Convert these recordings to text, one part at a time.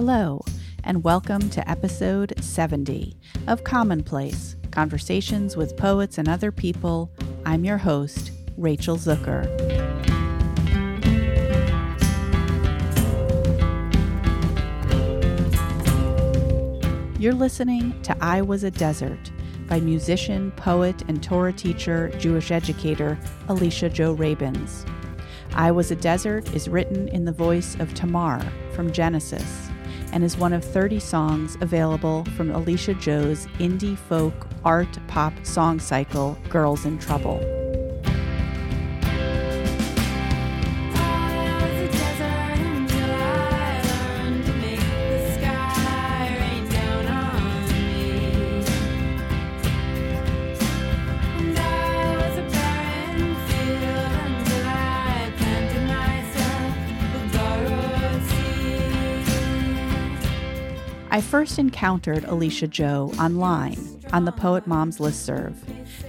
Hello, and welcome to episode 70 of Commonplace Conversations with Poets and Other People. I'm your host, Rachel Zucker. You're listening to I Was a Desert by musician, poet, and Torah teacher, Jewish educator Alicia Jo Rabins. I Was a Desert is written in the voice of Tamar from Genesis and is one of 30 songs available from Alicia Jo's indie folk art pop song cycle, Girls in Trouble. First encountered Alicia Jo online on the Poet Moms listserv,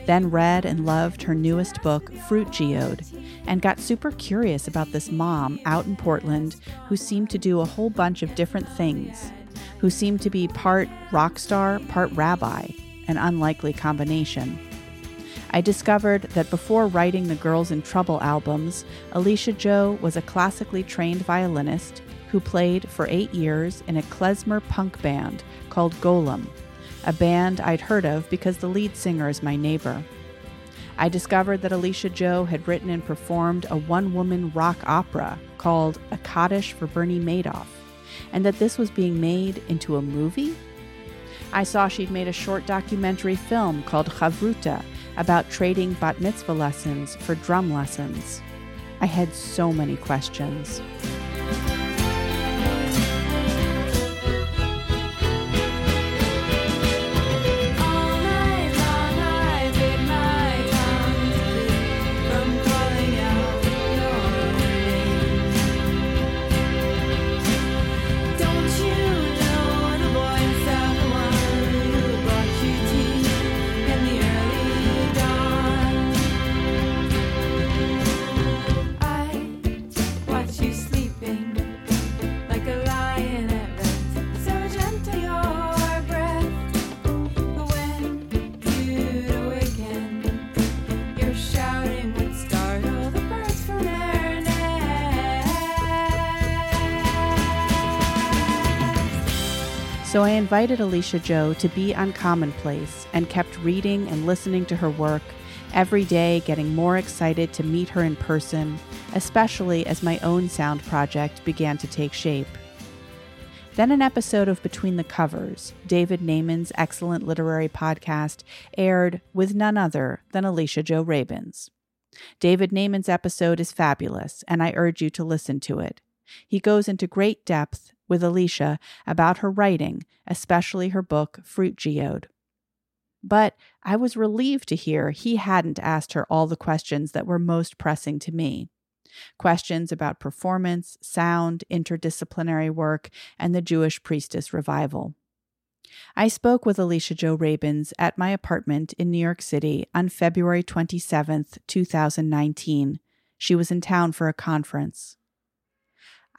then read and loved her newest book, Fruit Geode, and got super curious about this mom out in Portland who seemed to do a whole bunch of different things, who seemed to be part rock star, part rabbi, an unlikely combination. I discovered that before writing the Girls in Trouble albums, Alicia Jo was a classically trained violinist who played for eight years in a klezmer punk band called Golem, a band I'd heard of because the lead singer is my neighbor. I discovered that Alicia Jo had written and performed a one woman rock opera called A Kaddish for Bernie Madoff, and that this was being made into a movie. I saw she'd made a short documentary film called Chavruta about trading bat mitzvah lessons for drum lessons. I had so many questions. Invited Alicia Jo to be on Commonplace and kept reading and listening to her work, every day getting more excited to meet her in person, especially as my own sound project began to take shape. Then an episode of Between the Covers, David Naimon's excellent literary podcast, aired with none other than Alicia Jo Rabins. David Naimon's episode is fabulous, and I urge you to listen to it. He goes into great depth with Alicia about her writing, especially her book, Fruit Geode. But I was relieved to hear he hadn't asked her all the questions that were most pressing to me. Questions about performance, sound, interdisciplinary work, and the Jewish priestess revival. I spoke with Alicia Jo Rabins at my apartment in New York City on February 27th, 2019. She was in town for a conference.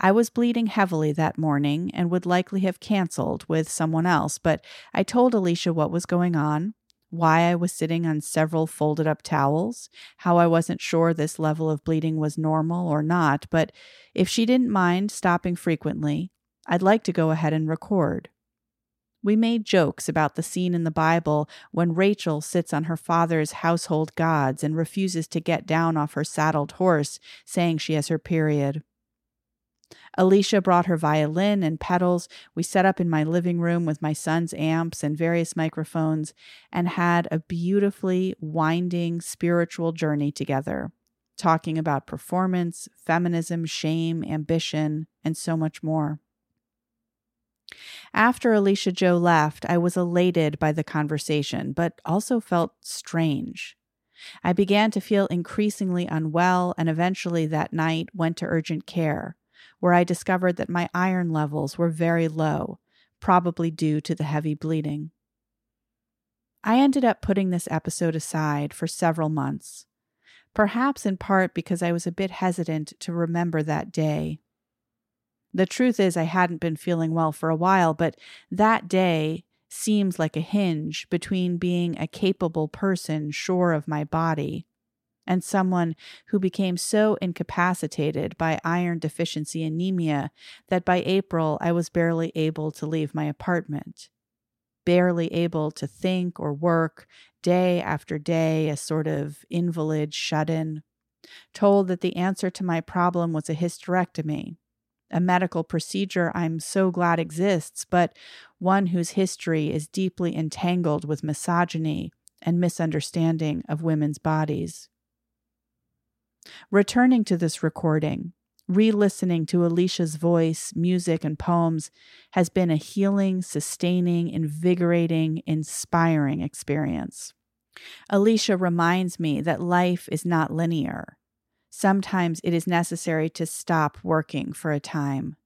I was bleeding heavily that morning and would likely have canceled with someone else, but I told Alicia what was going on, why I was sitting on several folded up towels, how I wasn't sure this level of bleeding was normal or not, but if she didn't mind stopping frequently, I'd like to go ahead and record. We made jokes about the scene in the Bible when Rachel sits on her father's household gods and refuses to get down off her saddled horse, saying she has her period. Alicia brought her violin and pedals. We set up in my living room with my son's amps and various microphones and had a beautifully winding spiritual journey together, talking about performance, feminism, shame, ambition, and so much more. After Alicia Jo left, I was elated by the conversation, but also felt strange. I began to feel increasingly unwell and eventually that night went to urgent care where I discovered that my iron levels were very low, probably due to the heavy bleeding. I ended up putting this episode aside for several months, perhaps in part because I was a bit hesitant to remember that day. The truth is, I hadn't been feeling well for a while, but that day seems like a hinge between being a capable person sure of my body and someone who became so incapacitated by iron deficiency anemia that by April I was barely able to leave my apartment, barely able to think or work day after day, a sort of invalid shut in, told that the answer to my problem was a hysterectomy a medical procedure I'm so glad exists, but one whose history is deeply entangled with misogyny and misunderstanding of women's bodies. Returning to this recording, re listening to Alicia's voice, music, and poems has been a healing, sustaining, invigorating, inspiring experience. Alicia reminds me that life is not linear Sometimes it is necessary to stop working for a time.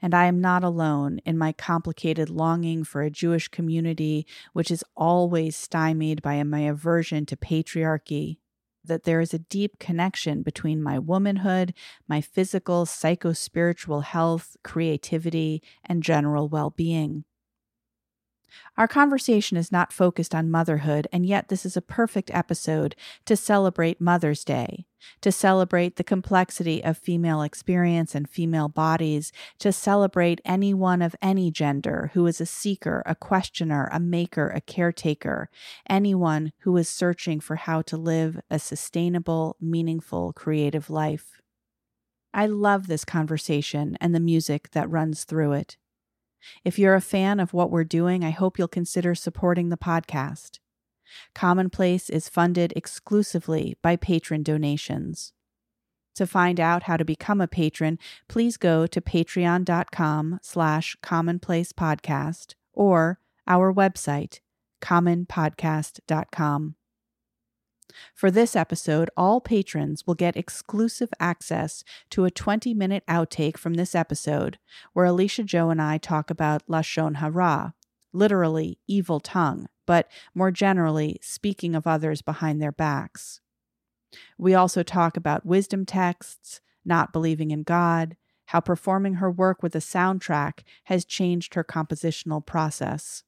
And I am not alone in my complicated longing for a Jewish community, which is always stymied by my aversion to patriarchy. That there is a deep connection between my womanhood, my physical, psycho spiritual health, creativity, and general well being. Our conversation is not focused on motherhood, and yet this is a perfect episode to celebrate Mother's Day, to celebrate the complexity of female experience and female bodies, to celebrate anyone of any gender who is a seeker, a questioner, a maker, a caretaker, anyone who is searching for how to live a sustainable, meaningful, creative life. I love this conversation and the music that runs through it. If you're a fan of what we're doing, I hope you'll consider supporting the podcast. Commonplace is funded exclusively by patron donations. To find out how to become a patron, please go to patreon.com slash commonplacepodcast or our website, commonpodcast.com. For this episode, all patrons will get exclusive access to a 20 minute outtake from this episode where Alicia Jo and I talk about Lashon Hara, literally evil tongue, but more generally, speaking of others behind their backs. We also talk about wisdom texts, not believing in God, how performing her work with a soundtrack has changed her compositional process.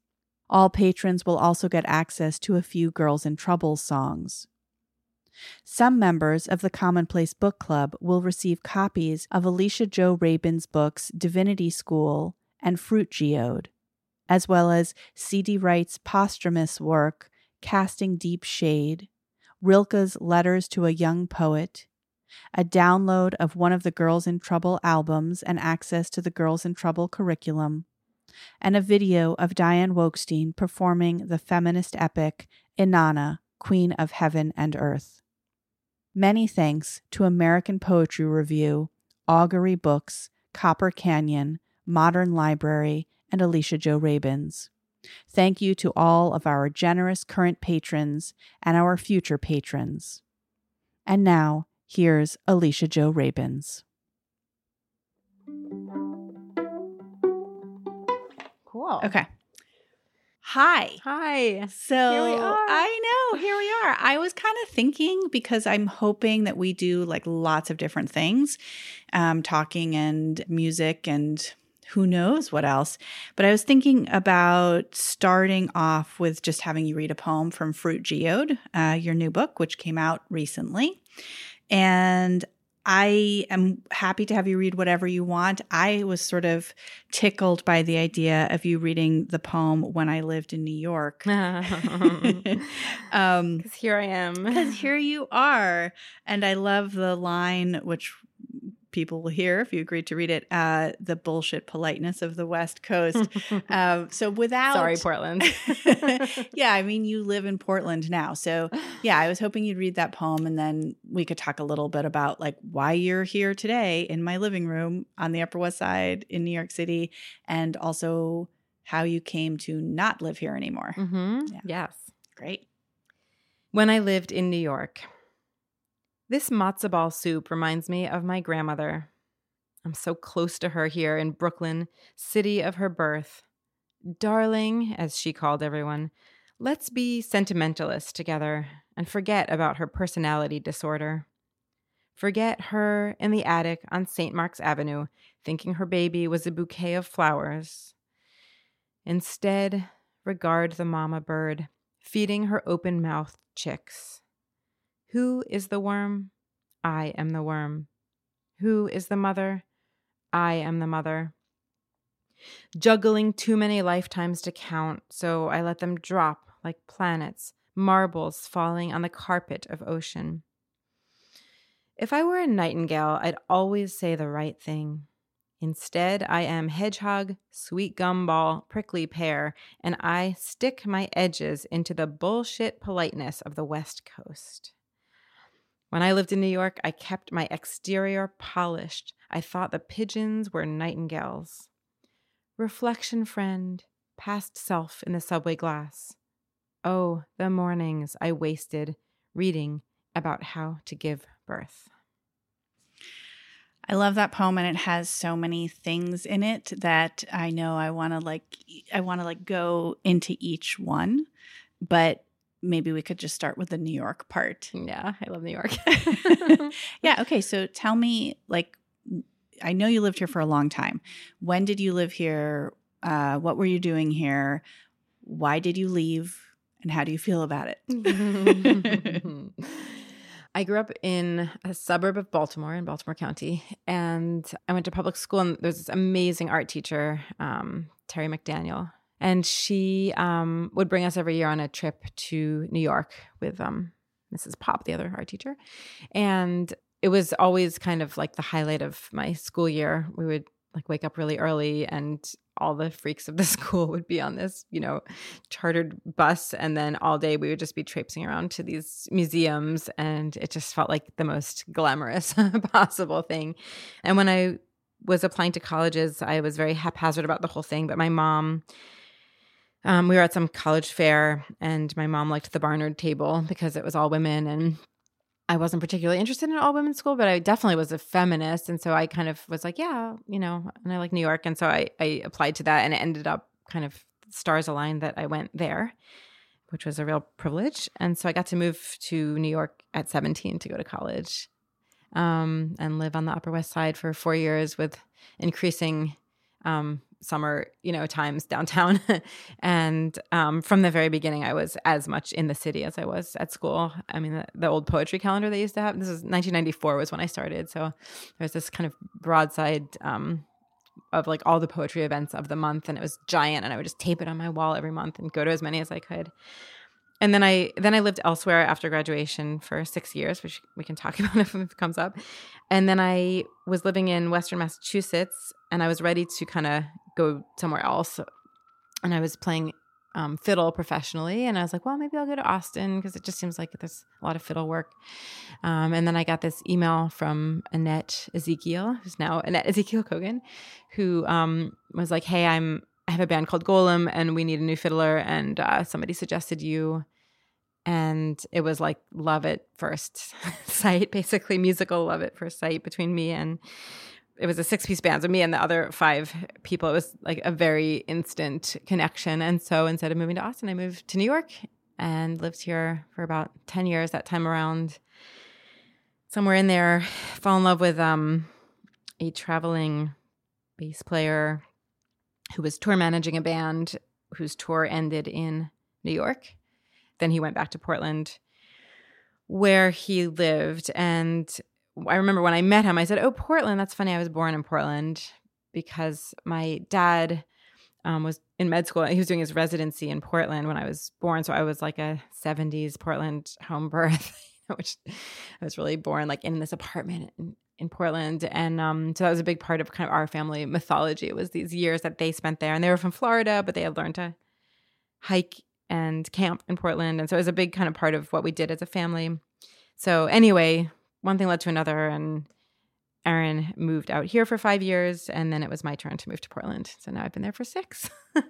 All patrons will also get access to a few Girls in Trouble songs. Some members of the Commonplace Book Club will receive copies of Alicia Jo Rabin's books Divinity School and Fruit Geode, as well as C.D. Wright's posthumous work Casting Deep Shade, Rilke's Letters to a Young Poet, a download of one of the Girls in Trouble albums and access to the Girls in Trouble curriculum, and a video of Diane Wolkstein performing the feminist epic Inanna, Queen of Heaven and Earth. Many thanks to American Poetry Review, Augury Books, Copper Canyon, Modern Library, and Alicia Jo Rabins. Thank you to all of our generous current patrons and our future patrons. And now, here's Alicia Jo Rabins. Cool. Okay. Hi. Hi. So I know, here we are. I was kind of thinking because I'm hoping that we do like lots of different things, um, talking and music and who knows what else. But I was thinking about starting off with just having you read a poem from Fruit Geode, uh, your new book, which came out recently. And I am happy to have you read whatever you want. I was sort of tickled by the idea of you reading the poem when I lived in New York. Because um, here I am. Because here you are. And I love the line, which people will hear if you agree to read it uh, the bullshit politeness of the west coast. Um, so without sorry portland. Yeah i mean you live in portland now. So yeah i was hoping you'd read that poem and then we could talk a little bit about like why you're here today in my living room on the upper west side in new york city and also how you came to not live here anymore. Mm-hmm. yeah. yes. Great. When i lived in new york this matzo ball soup reminds me of my grandmother. I'm so close to her here in Brooklyn, city of her birth. Darling, as she called everyone, let's be sentimentalists together and forget about her personality disorder. Forget her in the attic on St. Mark's Avenue, thinking her baby was a bouquet of flowers. Instead, regard the mama bird, feeding her open mouthed chicks. Who is the worm? I am the worm. Who is the mother? I am the mother. Juggling too many lifetimes to count, so I let them drop like planets, marbles falling on the carpet of ocean. If I were a nightingale, I'd always say the right thing. Instead, I am hedgehog, sweet gumball, prickly pear, and I stick my edges into the bullshit politeness of the West Coast. When I lived in New York, I kept my exterior polished. I thought the pigeons were nightingales. Reflection friend, past self in the subway glass. Oh, the mornings I wasted reading about how to give birth. I love that poem and it has so many things in it that I know I want to like I want to like go into each one. But maybe we could just start with the New York part. Yeah, I love New York. yeah, okay, so tell me like I know you lived here for a long time. When did you live here? Uh, what were you doing here? Why did you leave? And how do you feel about it? I grew up in a suburb of Baltimore in Baltimore County, and I went to public school. And there's this amazing art teacher, um, Terry McDaniel, and she um, would bring us every year on a trip to New York with um, Mrs. Pop, the other art teacher, and it was always kind of like the highlight of my school year. We would like wake up really early and all the freaks of the school would be on this, you know, chartered bus. And then all day we would just be traipsing around to these museums. And it just felt like the most glamorous possible thing. And when I was applying to colleges, I was very haphazard about the whole thing. But my mom, um, we were at some college fair, and my mom liked the Barnard table because it was all women. And I wasn't particularly interested in all women's school, but I definitely was a feminist. And so I kind of was like, yeah, you know, and I like New York. And so I, I applied to that and it ended up kind of stars aligned that I went there, which was a real privilege. And so I got to move to New York at 17 to go to college um, and live on the Upper West Side for four years with increasing um, summer, you know, times downtown. and um, from the very beginning, I was as much in the city as I was at school. I mean, the, the, old poetry calendar they used to have. This is 1994 was when I started, so there's this kind of broadside um, of like all the poetry events of the month, and it was giant. And I would just tape it on my wall every month and go to as many as I could. And then I then I lived elsewhere after graduation for six years, which we can talk about if it comes up. And then I was living in Western Massachusetts, and I was ready to kind of go somewhere else. And I was playing um, fiddle professionally, and I was like, well, maybe I'll go to Austin because it just seems like there's a lot of fiddle work. Um, and then I got this email from Annette Ezekiel, who's now Annette Ezekiel Kogan, who um, was like, hey, I'm I have a band called Golem, and we need a new fiddler, and uh, somebody suggested you. And it was like love at first sight, basically musical love at first sight between me and it was a six piece band. So me and the other five people, it was like a very instant connection. And so instead of moving to Austin, I moved to New York and lived here for about 10 years that time around. Somewhere in there, fall in love with um, a traveling bass player who was tour managing a band whose tour ended in New York. Then he went back to Portland where he lived and I remember when I met him, I said, "Oh, Portland. That's funny. I was born in Portland because my dad um, was in med school. He was doing his residency in Portland when I was born, so I was like a '70s Portland home birth, which I was really born like in this apartment in, in Portland, and um, so that was a big part of kind of our family mythology. It was these years that they spent there, and they were from Florida, but they had learned to hike and camp in Portland, and so it was a big kind of part of what we did as a family. So anyway, one thing led to another and Aaron moved out here for five years, and then it was my turn to move to Portland. So now I've been there for six.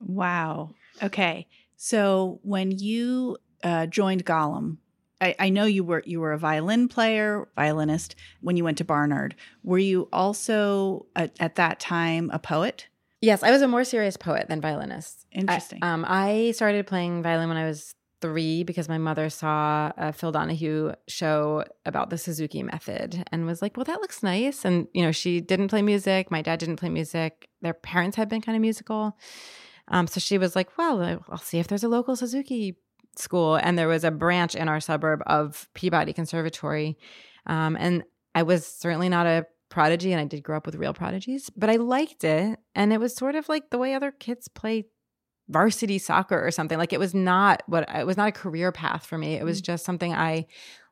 wow. Okay. So when you uh, joined Golem, I, I, know you were you were a violin player, violinist when you went to Barnard. Were you also at, at that time a poet? Yes, I was a more serious poet than violinist. Interesting. I, um, I started playing violin when I was three because my mother saw a Phil Donahue show about the Suzuki method and was like, well, that looks nice. And, you know, she didn't play music. My dad didn't play music. Their parents had been kind of musical. Um, so she was like, well, I'll see if there's a local Suzuki school. And there was a branch in our suburb of Peabody Conservatory. Um, and I was certainly not a prodigy and I did grow up with real prodigies, but I liked it. And it was sort of like the way other kids play varsity soccer or something. Like it was not what it was not a career path for me. It was mm. just something I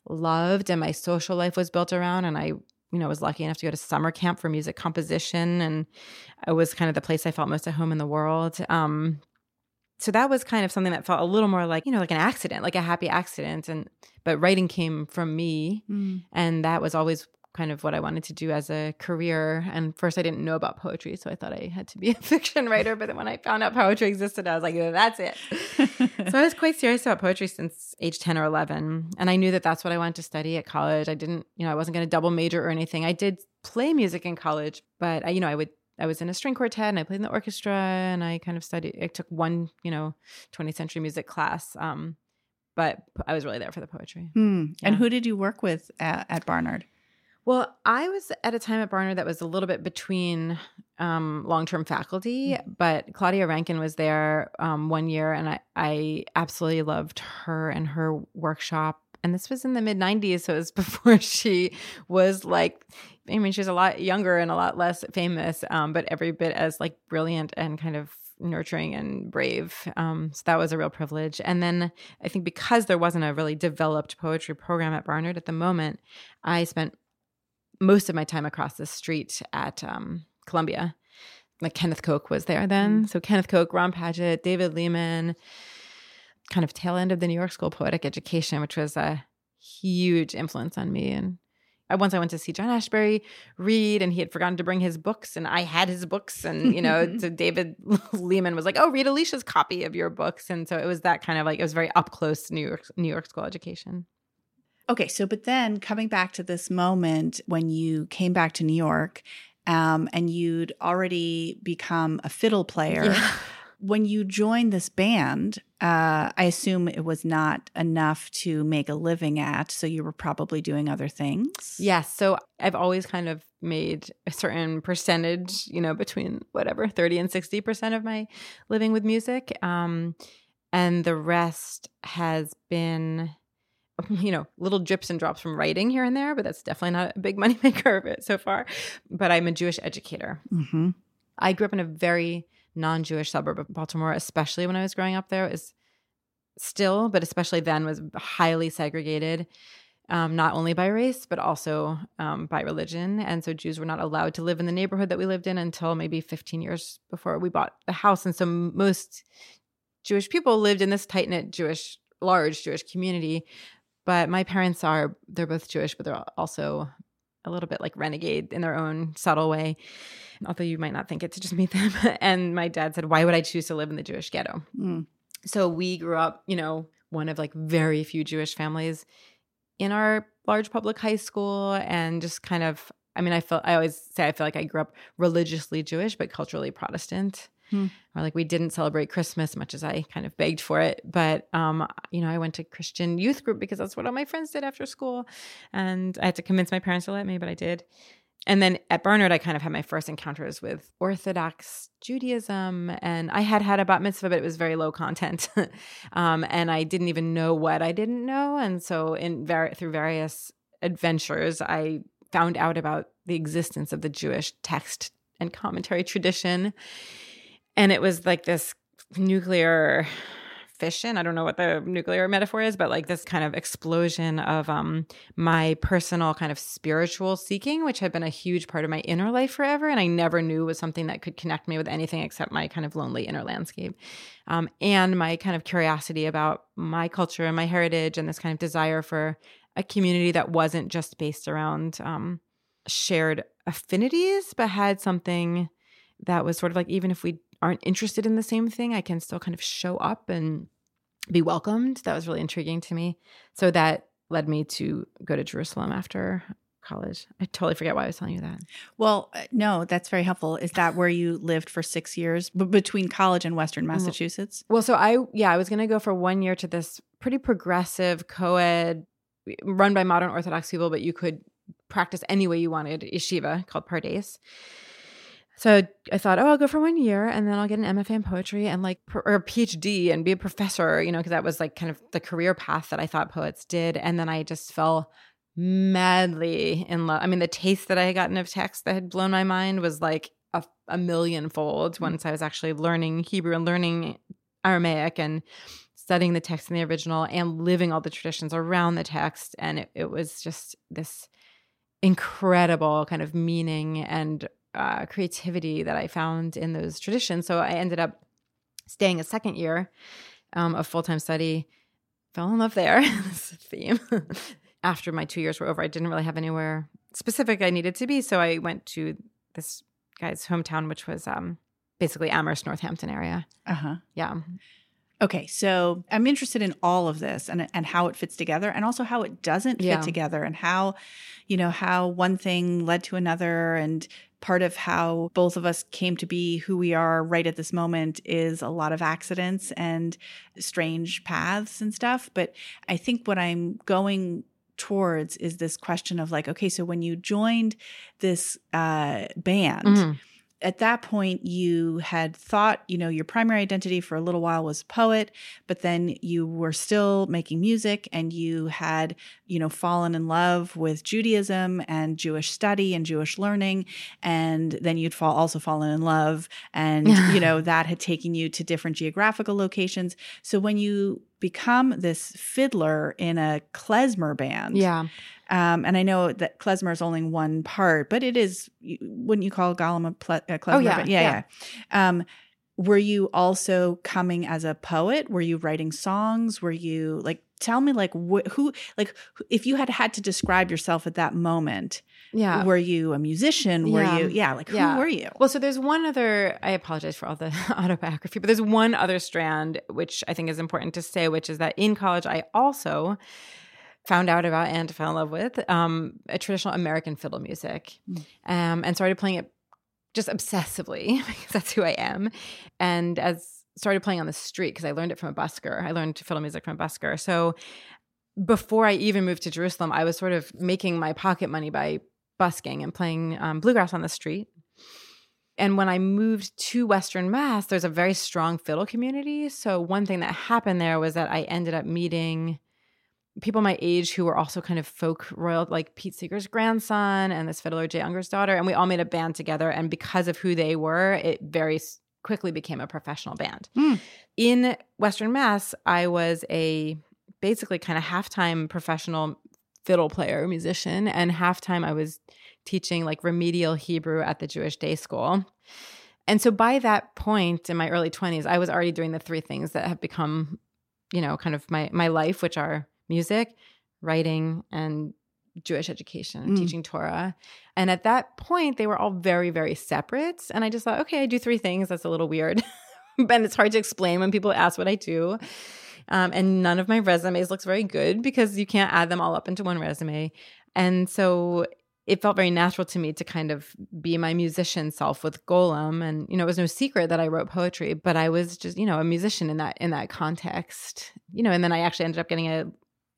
loved and my social life was built around and I you know was lucky enough to go to summer camp for music composition and it was kind of the place I felt most at home in the world. Um so that was kind of something that felt a little more like you know like an accident like a happy accident and but writing came from me mm. and that was always kind of what I wanted to do as a career. And first, I didn't know about poetry, so I thought I had to be a fiction writer. But then when I found out poetry existed, I was like, that's it. so I was quite serious about poetry since age 10 or 11. And I knew that that's what I wanted to study at college. I didn't, you know, I wasn't going to double major or anything. I did play music in college, but I, you know, I would I was in a string quartet and I played in the orchestra and I kind of studied. I took one, you know, 20th century music class. Um, but I was really there for the poetry. Hmm. Yeah. And who did you work with at, at Barnard? Well, I was at a time at Barnard that was a little bit between um, long term faculty, mm. but Claudia Rankine was there um, one year, and I, I absolutely loved her and her workshop. And this was in the mid 90s, so it was before she was like, I mean, she was a lot younger and a lot less famous, um, but every bit as like brilliant and kind of nurturing and brave. Um, so that was a real privilege. And then I think because there wasn't a really developed poetry program at Barnard at the moment, I spent most of my time across the street at um, Columbia. Like Kenneth Koch was there then. Mm. So Kenneth Koch, Ron Padgett, David Lehman, kind of tail end of the New York School of Poetic Education, which was a huge influence on me. And I, once I went to see John Ashbery read, and he had forgotten to bring his books, and I had his books, and you know, so David Lehman was like, "Oh, read Alicia's copy of your books," and so it was that kind of like it was very up close New York New York School education. Okay, so but then coming back to this moment when you came back to New York um, and you'd already become a fiddle player. Yeah. When you joined this band, uh, I assume it was not enough to make a living at, so you were probably doing other things. Yes. So I've always kind of made a certain percentage, you know, between whatever, 30 and 60% of my living with music. Um, and the rest has been you know, little drips and drops from writing here and there, but that's definitely not a big moneymaker of it so far. But I'm a Jewish educator. Mm-hmm. I grew up in a very non Jewish suburb of Baltimore, especially when I was growing up there. It was still, but especially then, was highly segregated. Um, not only by race, but also um, by religion. And so Jews were not allowed to live in the neighborhood that we lived in until maybe 15 years before we bought the house. And so most Jewish people lived in this tight knit Jewish, large Jewish community but my parents are, they're both Jewish, but they're also a little bit like renegade in their own subtle way. Although you might not think it to just meet them. and my dad said, Why would I choose to live in the Jewish ghetto? Mm. So we grew up, you know, one of like very few Jewish families in our large public high school and just kind of I mean, I felt I always say I feel like I grew up religiously Jewish but culturally Protestant. Hmm. Or like we didn't celebrate Christmas much as I kind of begged for it. But um, you know, I went to Christian youth group because that's what all my friends did after school. And I had to convince my parents to let me, but I did. And then at Barnard, I kind of had my first encounters with Orthodox Judaism. And I had had a bat mitzvah, but it was very low content. um, and I didn't even know what I didn't know. And so, in var- through various adventures, I found out about the existence of the Jewish text and commentary tradition and it was like this nuclear fission. I don't know what the nuclear metaphor is but like this kind of explosion of um my personal kind of spiritual seeking which had been a huge part of my inner life forever. And i never knew was something that could connect me with anything except my kind of lonely inner landscape. Um, and my kind of curiosity about my culture and my heritage and this kind of desire for a community that wasn't just based around um, shared affinities but had something that was sort of like even if we aren't interested in the same thing, I can still kind of show up and be welcomed. That was really intriguing to me. So that led me to go to Jerusalem after college. I totally forget why I was telling you that. Well, uh, no, that's very helpful. Is that where you lived for six years b- between college and Western Massachusetts? Well, so I, yeah, I was going to go for one year to this pretty progressive co ed run by modern Orthodox people, but you could practice any way you wanted yeshiva called Pardes. So I thought, oh, I'll go for one year and then I'll get an MFA in poetry and like, or a PhD and be a professor, you know, because that was like kind of the career path that I thought poets did. And then I just fell madly in love. I mean, the taste that I had gotten of text that had blown my mind was like a, a million fold mm. once I was actually learning Hebrew and learning Aramaic and studying the text in the original and living all the traditions around the text. And it, it was just this incredible kind of meaning and uh, creativity that I found in those traditions. So I ended up staying a second year um, of full time study. Fell in love there. this theme. After my two years were over, I didn't really have anywhere specific I needed to be, so I went to this guy's hometown, which was um, basically Amherst, Northampton area. Uh huh. Yeah. Okay, so I'm interested in all of this and and how it fits together and also how it doesn't fit Yeah. together and how you know how one thing led to another and part of how both of us came to be who we are right at this moment is a lot of accidents and strange paths and stuff, but I think what I'm going towards is this question of like okay, so when you joined this uh band Mhm. At that point you had thought you know your primary identity for a little while was poet but then you were still making music and you had you know fallen in love with judaism and jewish study and jewish learning and then you'd fall also fallen in love and you know that had taken you to different geographical locations so when you become this fiddler in a klezmer band Yeah. Um, and I know that klezmer is only one part, but it is. Wouldn't you call Golem a ple- a klezmer? Oh, yeah, band? yeah, yeah. yeah. Um, were you also coming as a poet? Were you writing songs? Were you like? Tell me, like, wh- who, like, if you had had to describe yourself at that moment, Yeah. were you a musician? Were Yeah. you, yeah, like, who Yeah. were you? Well, so there's one other, I apologize for all the autobiography, but there's one other strand which I think is important to say, which is that in college, I also found out about and fell in love with um, a traditional American fiddle music um, and started playing it just obsessively because that's who I am. And as started playing on the street because I learned it from a busker. I learned fiddle music from a busker. So before I even moved to Jerusalem, I was sort of making my pocket money by busking and playing um, bluegrass on the street. And when I moved to Western Mass, there's a very strong fiddle community. So one thing that happened there was that I ended up meeting people my age who were also kind of folk royal, like Pete Seeger's grandson and this fiddler Jay Unger's daughter, and we all made a band together. And because of who they were, it very quickly became a professional band. Hmm. In Western Mass, I was a basically kind of halftime professional fiddle player, musician, and halftime I was teaching like remedial Hebrew at the Jewish day school. And so by that point in my early 20s, I was already doing the three things that have become, you know, kind of my my life, which are music, writing, and Jewish education and Mm. teaching Torah. And at that point, they were all very, very separate. And I just thought, okay, I do three things. That's a little weird. but it's hard to explain when people ask what I do. Um, and none of my resumes looks very good because you can't add them all up into one resume. And so it felt very natural to me to kind of be my musician self with Golem. And, you know, it was no secret that I wrote poetry, but I was just, you know, a musician in that in that context. You know, and then I actually ended up getting a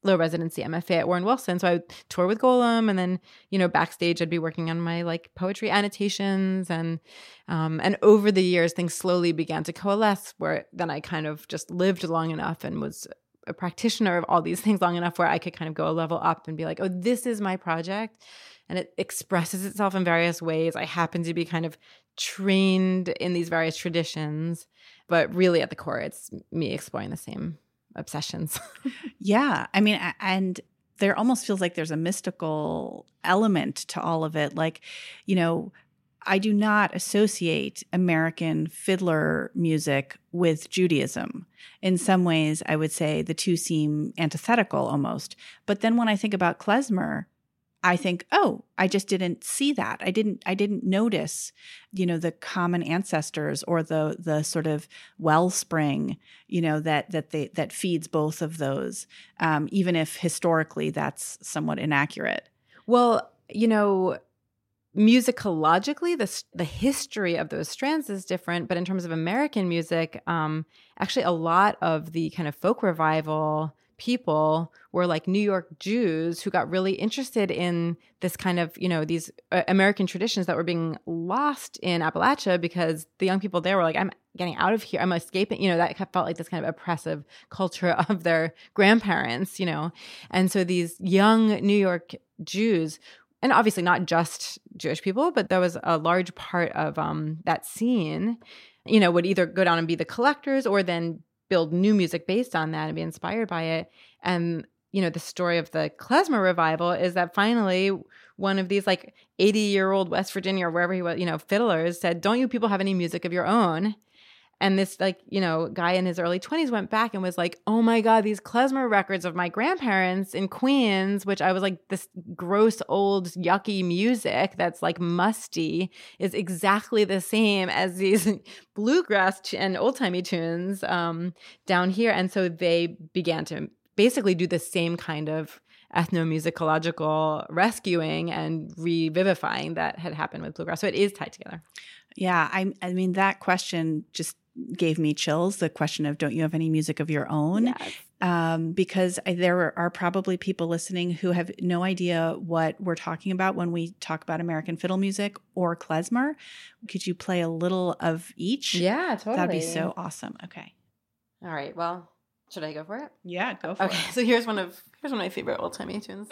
low residency MFA at Warren Wilson. So I would tour with Golem and then, you know, backstage I'd be working on my like poetry annotations and um and over the years things slowly began to coalesce where then I kind of just lived long enough and was a practitioner of all these things long enough where I could kind of go a level up and be like, oh, this is my project. And it expresses itself in various ways. I happen to be kind of trained in these various traditions, but really at the core, it's me exploring the same obsessions. Yeah. I mean, and there almost feels like there's a mystical element to all of it. Like, you know, I do not associate American fiddler music with Judaism. In some ways, I would say the two seem antithetical almost. But then when I think about klezmer, I think, oh, I just didn't see that. I didn't. I didn't notice, you know, the common ancestors or the the sort of wellspring, you know, that that they that feeds both of those, um, even if historically that's somewhat inaccurate. Well, you know, musicologically the the history of those strands is different but in terms of american music um actually a lot of the kind of folk revival people were like New York Jews who got really interested in this kind of, you know, these uh, American traditions that were being lost in Appalachia because the young people there were like, I'm getting out of here, I'm escaping, you know, that felt like this kind of oppressive culture of their grandparents, you know. And so these young New York Jews and obviously not just Jewish people, but there was a large part of um, that scene, you know, would either go down and be the collectors or then build new music based on that and be inspired by it. And you know, the story of the klezmer revival is that finally one of these like 80 year old West Virginia or wherever he was, you know, fiddlers said, Don't you people have any music of your own? And this, like, you know, guy in his early 20s went back and was like, oh my God, these klezmer records of my grandparents in Queens, which I was like, this gross, old, yucky music that's like musty, is exactly the same as these bluegrass and old timey tunes um, down here. And so they began to basically do the same kind of ethnomusicological rescuing and revivifying that had happened with bluegrass. So it is tied together. Yeah, I, I mean that question just gave me chills. The question of don't you have any music of your own? Yes. Um, because I, there are probably people listening who have no idea what we're talking about when we talk about American fiddle music or klezmer. Could you play a little of each? Yeah, totally. That'd be so awesome. Okay. All right. Well, should I go for it? Yeah, go for okay, it. Okay, so here's one of here's one of my favorite old timey tunes.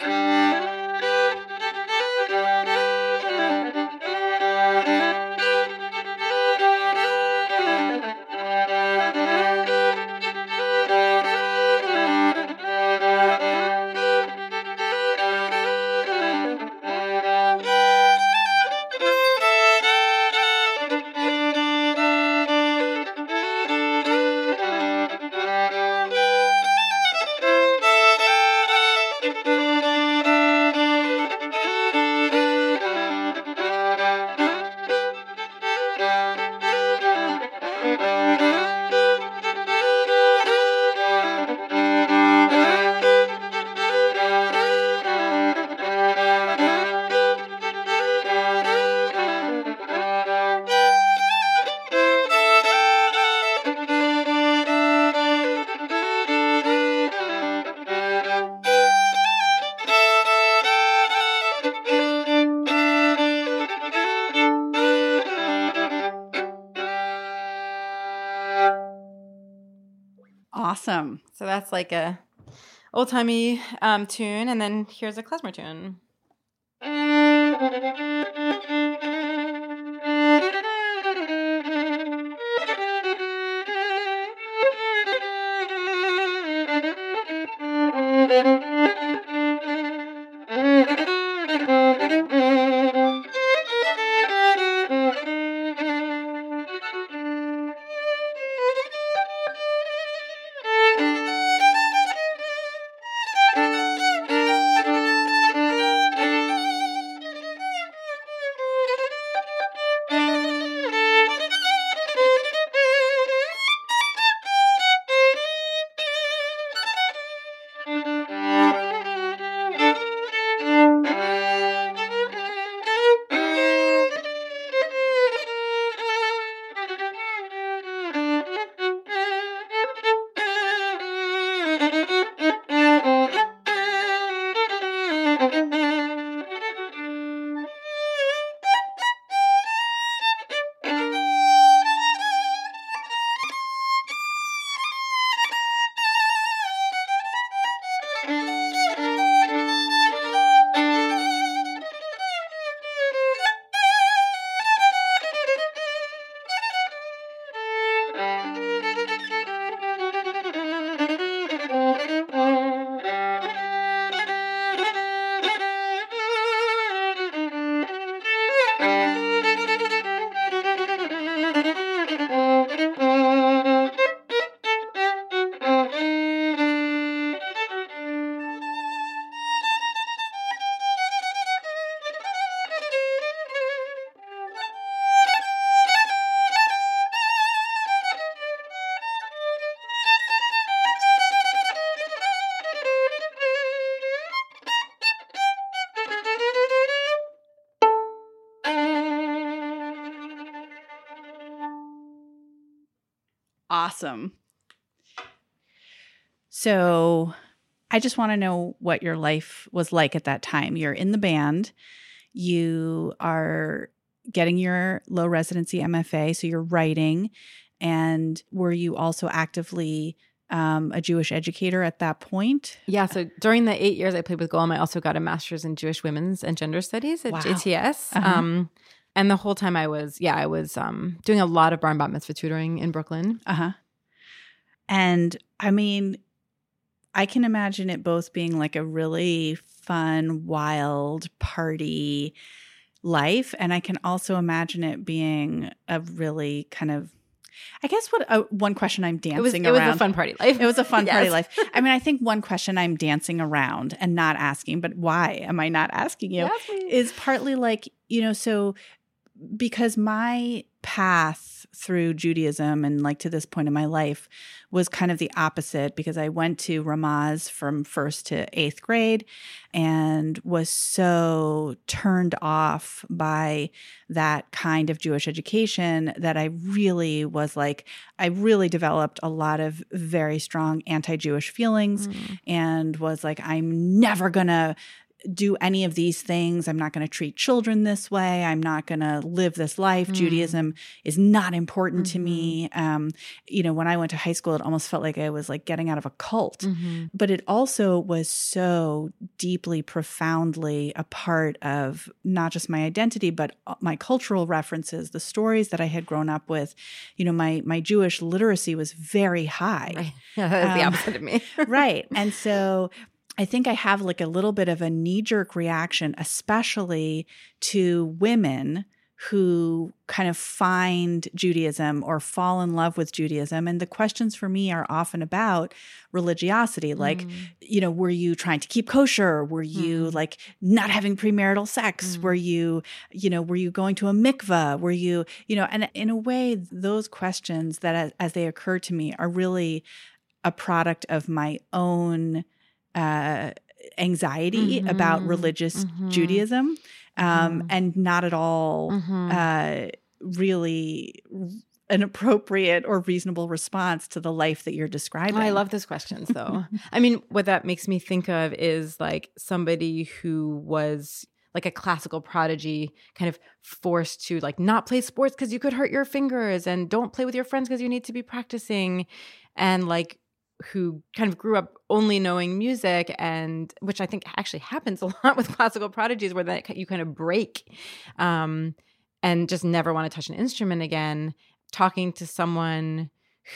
Awesome. So that's like a old timey um, tune, and then here's a klezmer tune. Awesome. So, I just want to know what your life was like at that time. You're in the band, you are getting your low residency MFA, so you're writing. And were you also actively um, a Jewish educator at that point? Yeah. So during the eight years I played with Golem, I also got a master's in Jewish women's and gender studies at Wow. JTS. Uh-huh. Um, and the whole time I was, yeah, I was um, doing a lot of bar and bat mitzvah tutoring in Brooklyn. Uh huh. And I mean, I can imagine it both being like a really fun, wild party life. And I can also imagine it being a really kind of, I guess, what uh, one question I'm dancing It was, it around. was a fun party life. It was a fun party life. I mean, I think one question I'm dancing around and not asking, but why am I not asking you? Is partly like, you know, so because my path through Judaism and like to this point in my life was kind of the opposite because I went to Ramaz from first to eighth grade and was so turned off by that kind of Jewish education that I really was like, I really developed a lot of very strong anti Jewish feelings Mm. and was like, I'm never gonna do any of these things. I'm not going to treat children this way. I'm not going to live this life. Mm. Judaism is not important to Mhm. me. Um, you know, when I went to high school, it almost felt like I was like getting out of a cult. Mhm. But it also was so deeply, profoundly a part of not just my identity, but uh, my cultural references, the stories that I had grown up with. You know, my my Jewish literacy was very high Right. The Um, opposite of me. right. And so I think I have like a little bit of a knee jerk reaction, especially to women who kind of find Judaism or fall in love with Judaism. And the questions for me are often about religiosity. Like, Mm. you know, were you trying to keep kosher? Were you Mhm. like not having premarital sex? Mm. Were you, you know, were you going to a mikvah? Were you, you know, and in a way, those questions that as, as they occur to me are really a product of my own uh, anxiety about Mhm. religious Mhm. Judaism um, Mhm. and not at all Mhm. uh, really an appropriate or reasonable response to the life that you're describing. Oh, I love those questions though. I mean, what that makes me think of is like somebody who was like a classical prodigy kind of forced to like not play sports because you could hurt your fingers and don't play with your friends because you need to be practicing and like who kind of grew up only knowing music and which I think actually happens a lot with classical prodigies where that you kind of break um and just never want to touch an instrument again talking to someone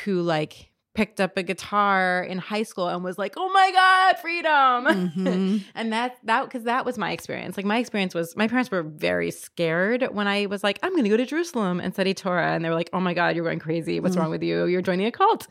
who like picked up a guitar in high school and was like, "Oh my god, freedom!" Mhm. and that that because that was my experience. Like my experience was my parents were very scared when I was like, "I'm going to go to Jerusalem and study Torah," and they were like, "Oh my god, you're going crazy. What's Mm. wrong with you? You're joining a cult."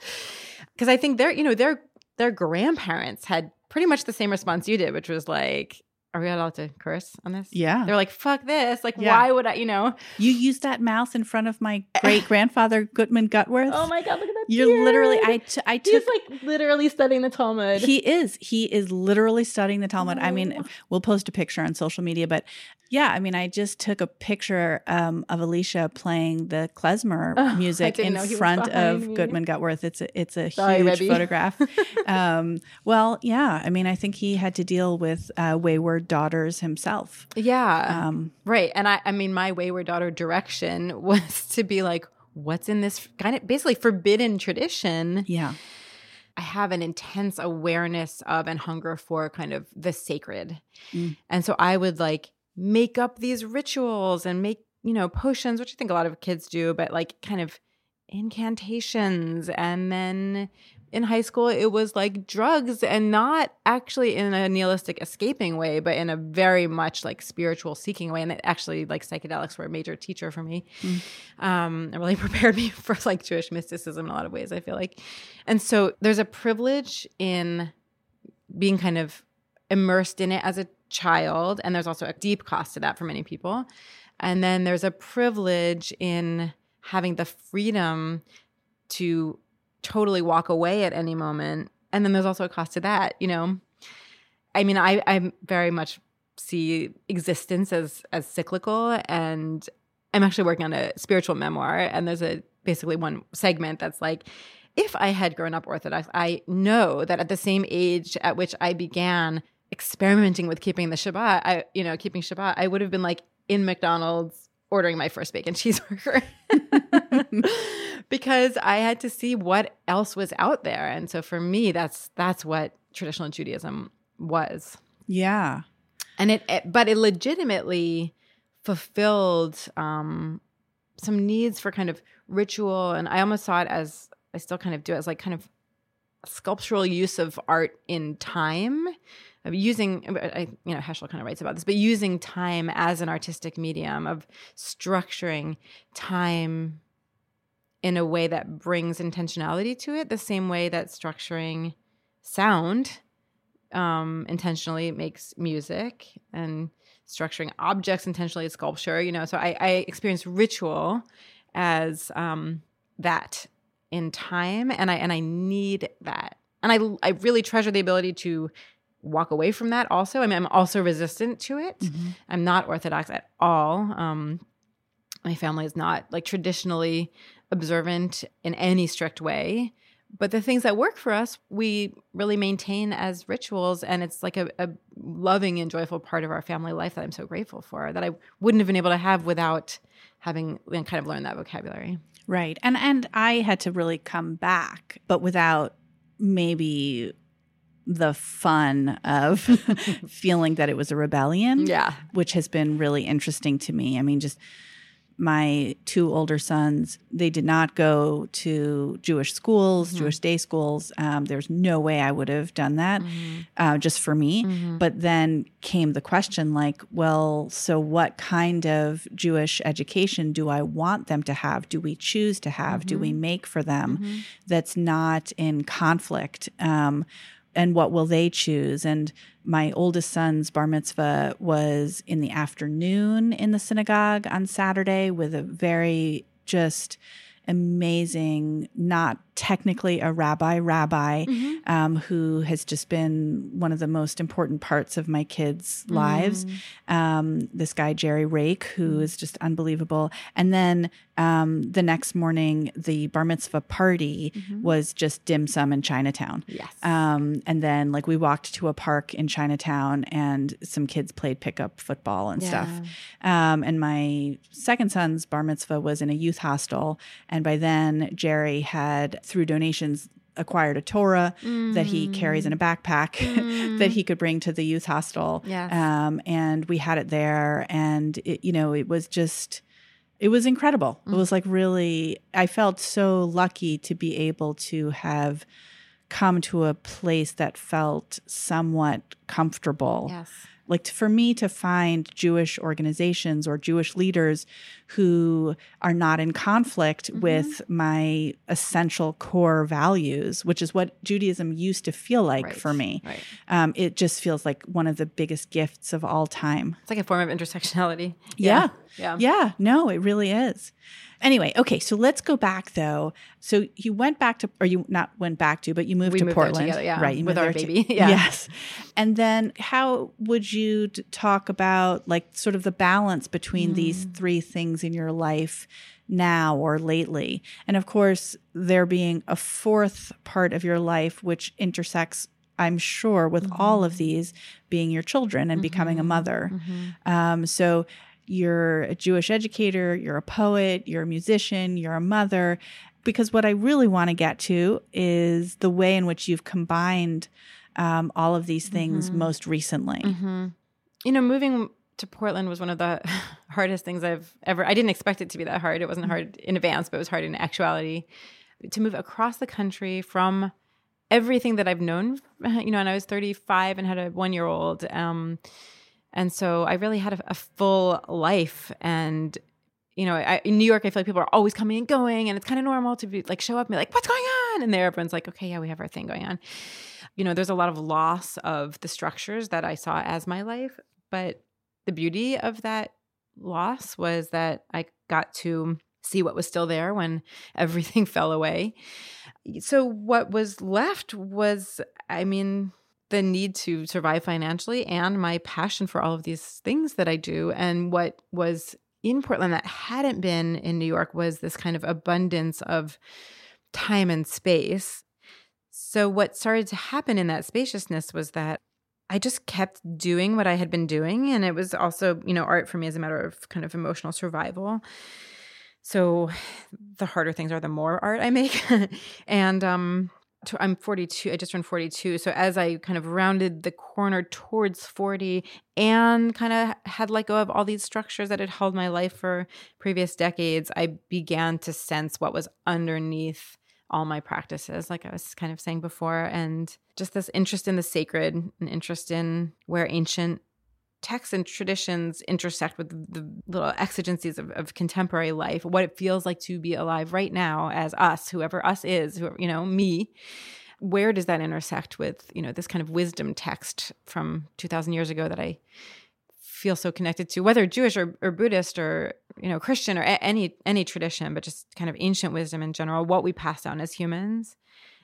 Because I think their you know their their grandparents had pretty much the same response you did, which was like. Are we allowed to curse on this? Yeah. They're like, fuck this. Like, Yeah. why would I, you know? You used that mouse in front of my great grandfather, Gutman Gutworth. Oh my God, look at that. You're literally, beard. I, t- I took. He's like literally studying the Talmud. he is. He is literally studying the Talmud. I mean, Oh. we'll post a picture on social media, but yeah, I mean, I just took a picture um, of Alicia playing the klezmer Oh, music in know he was front of me. Gutman Gutworth. It's a, it's a Sorry, huge Rebbe. photograph. um, well, yeah, I mean, I think he had to deal with uh, wayward daughters himself. yeah. Um, right. And I, I mean, my wayward daughter direction was to be like, what's in this kind of basically forbidden tradition? yeah. I have an intense awareness of and hunger for kind of the sacred. Mm. And so I would like make up these rituals and make, you know, potions, which I think a lot of kids do, but like kind of incantations. And then in high school, it was like drugs and not actually in a nihilistic escaping way, but in a very much like spiritual seeking way. And it actually, like psychedelics were a major teacher for me. Mm. Um, it really prepared me for like Jewish mysticism in a lot of ways, I feel like. And so there's a privilege in being kind of immersed in it as a child. And there's also a deep cost to that for many people. And then there's a privilege in having the freedom to totally walk away at any moment. And then there's also a cost to that, you know. I mean, I I very much see existence as as cyclical and I'm actually working on a spiritual memoir and there's a basically one segment that's like if I had grown up Orthodox, I know that at the same age at which I began experimenting with keeping the Shabbat, I, you know, keeping Shabbat, I would have been like in McDonald's ordering my first bacon cheeseburger because I had to see what else was out there. And so for me, that's that's what traditional Judaism was. Yeah. And it, it but it legitimately fulfilled um, some needs for kind of ritual and I almost saw it as I still kind of do it as like kind of sculptural use of art in time using I, you know heschel kind of writes about this but using time as an artistic medium of structuring time in a way that brings intentionality to it the same way that structuring sound um, intentionally makes music and structuring objects intentionally is sculpture you know? So i, I experience ritual as um, that in time and i and i need that. And i i really treasure the ability to walk away from that also. I mean, I'm also resistant to it. Mm-hmm. I'm not Orthodox at all. Um, my family is not like traditionally observant in any strict way. But the things that work for us, we really maintain as rituals. And it's like a, a loving and joyful part of our family life that I'm so grateful for that I wouldn't have been able to have without having kind of learned that vocabulary. Right. And and I had to really come back, but without maybe the fun of feeling that it was a rebellion. Yeah. Which has been really interesting to me. I mean, just my two older sons, they did not go to Jewish schools, mm-hmm. Jewish day schools. Um, there's no way I would have done that mm-hmm. uh, just for me. Mm-hmm. But then came the question like, well, so what kind of Jewish education do I want them to have? Do we choose to have? Do we mm-hmm. make for them mm-hmm. that's not in conflict? Um, and what will they choose? And my oldest son's bar mitzvah was in the afternoon in the synagogue on Saturday with a very just amazing, not technically a rabbi, rabbi mm-hmm. um, who has just been one of the most important parts of my kids' mm. lives. Um, this guy, Jerry Rake, who mm. just unbelievable. And then um, the next morning, the bar mitzvah party mm-hmm. was just dim sum in Chinatown. Yes. Um, and then, like, we walked to a park in Chinatown and some kids played pickup football and yeah. stuff. Um, and my second son's bar mitzvah was in a youth hostel. And by then, Jerry had through donations acquired a Torah mm. that he carries in a backpack mm. that he could bring to the youth hostel. Yes. Um, and we had it there, and it, you know, it was just. It was incredible. Mm. It was like really, I felt so lucky to be able to have come to a place that felt somewhat comfortable. Yes like for me to find Jewish organizations or Jewish leaders who are not in conflict mm-hmm. with my essential core values, which is what Judaism used to feel like right. for me. Right. Um, it just feels like one of the biggest gifts of all time. It's like a form of intersectionality. Yeah. Yeah. Yeah. No, it really is. Anyway, okay, so let's go back though. So you went back to, or you not went back to, but you moved we to moved Portland, together, yeah, right? with our baby, to, yeah. Yes, and then how would you talk about like sort of the balance between mm. these three things in your life? now or lately. And of course, there being a fourth part of your life which intersects I'm sure, with mm-hmm. all of these being your children and mm-hmm. becoming a mm-hmm. mother. Mm-hmm. Um, so you're a Jewish educator, you're a poet, you're a musician, you're a mother. Because what I really want to get to is the way in which you've combined um, all of these things mm-hmm. most recently. Mm-hmm. You know, moving to Portland was one of the hardest things I've ever. I didn't expect it to be that hard. It wasn't hard in advance, but it was hard in actuality. To move across the country from everything that I've known, you know, and I was 35 and had a one year old. Um, and so I really had a, a full life. And, you know, I, in New York, I feel like people are always coming and going, and it's kind of normal to be like, show up and be like, what's going on? And there, everyone's like, okay, yeah, we have our thing going on. You know, there's a lot of loss of the structures that I saw as my life. But the beauty of that loss was that I got to see what was still there when everything fell away. So, what was left was, I mean, the need to survive financially and my passion for all of these things that I do. And what was in Portland that hadn't been in New York was this kind of abundance of time and space. So, what started to happen in that spaciousness was that I just kept doing what I had been doing. And it was also, you know, art for me as a matter of kind of emotional survival. So the harder things are, the more art I make. and um, I'm 42. I just turned 42. So as I kind of rounded the corner towards 40 and kind of had let go of all these structures that had held my life for previous decades, I began to sense what was underneath all my practices, like I was kind of saying before, and just this interest in the sacred, an interest in where ancient texts and traditions intersect with the little exigencies of, of, contemporary life, what it feels like to be alive right now as us, whoever us is, who, you know, me. Where does that intersect with, you know, this kind of wisdom text from 2000 years ago that I feel so connected to, whether Jewish or, or Buddhist or, you know, Christian or a- any, any tradition, but just kind of ancient wisdom in general, what we pass down as humans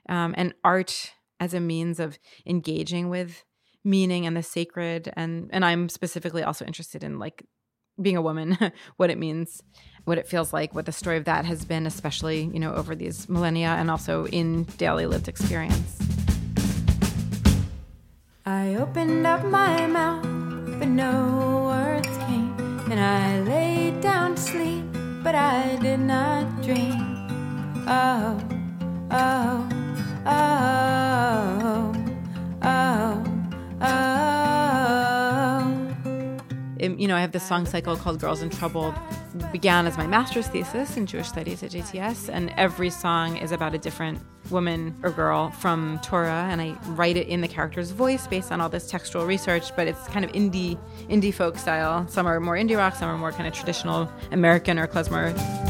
um, and art as a means of engaging with meaning and the sacred and and I'm specifically also interested in like being a woman, what it means, what it feels like, what the story of that has been, especially, you know, over these millennia and also in daily lived experience. I opened up my mouth, but no words came, and I laid down to sleep, but I did not dream. Oh, oh, oh. You know, I have this song cycle called Girls in Trouble. began as my master's thesis in Jewish studies at JTS, and every song is about a different woman or girl from Torah, and I write it in the character's voice based on all this textual research. But it's kind of indie indie folk style. Some are more indie rock, some are more kind of traditional American or klezmer.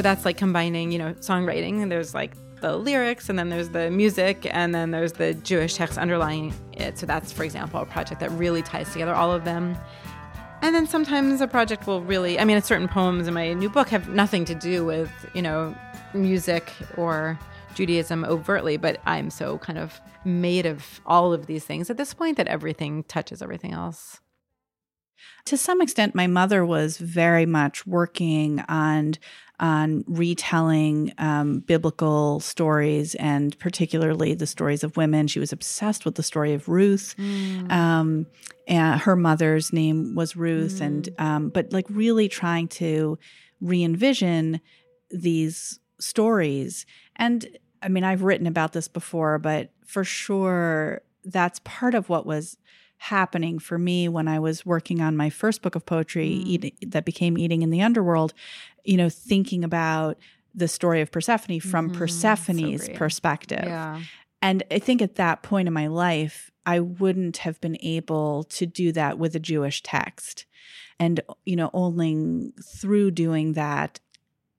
So that's like combining, you know, songwriting and there's like the lyrics and then there's the music and then there's the Jewish text underlying it. So that's, for example, a project that really ties together all of them. And then sometimes a project will really, I mean, certain poems in my new book have nothing to do with, you know, music or Judaism overtly, but I'm so kind of made of all of these things at this point that everything touches everything else. To some extent, my mother was very much working on on retelling um, biblical stories and particularly the stories of women. She was obsessed with the story of Ruth. Mm. Um, and her mother's name was Ruth, mm. and um, but like really trying to re envision these stories. And I mean, I've written about this before, but for sure, that's part of what was happening for me when I was working on my first book of poetry mm. eat, that became Eating in the Underworld, you know, thinking about the story of Persephone from mm-hmm. Persephone's so perspective. Yeah. And I think at that point in my life, I wouldn't have been able to do that with a Jewish text. And, you know, only through doing that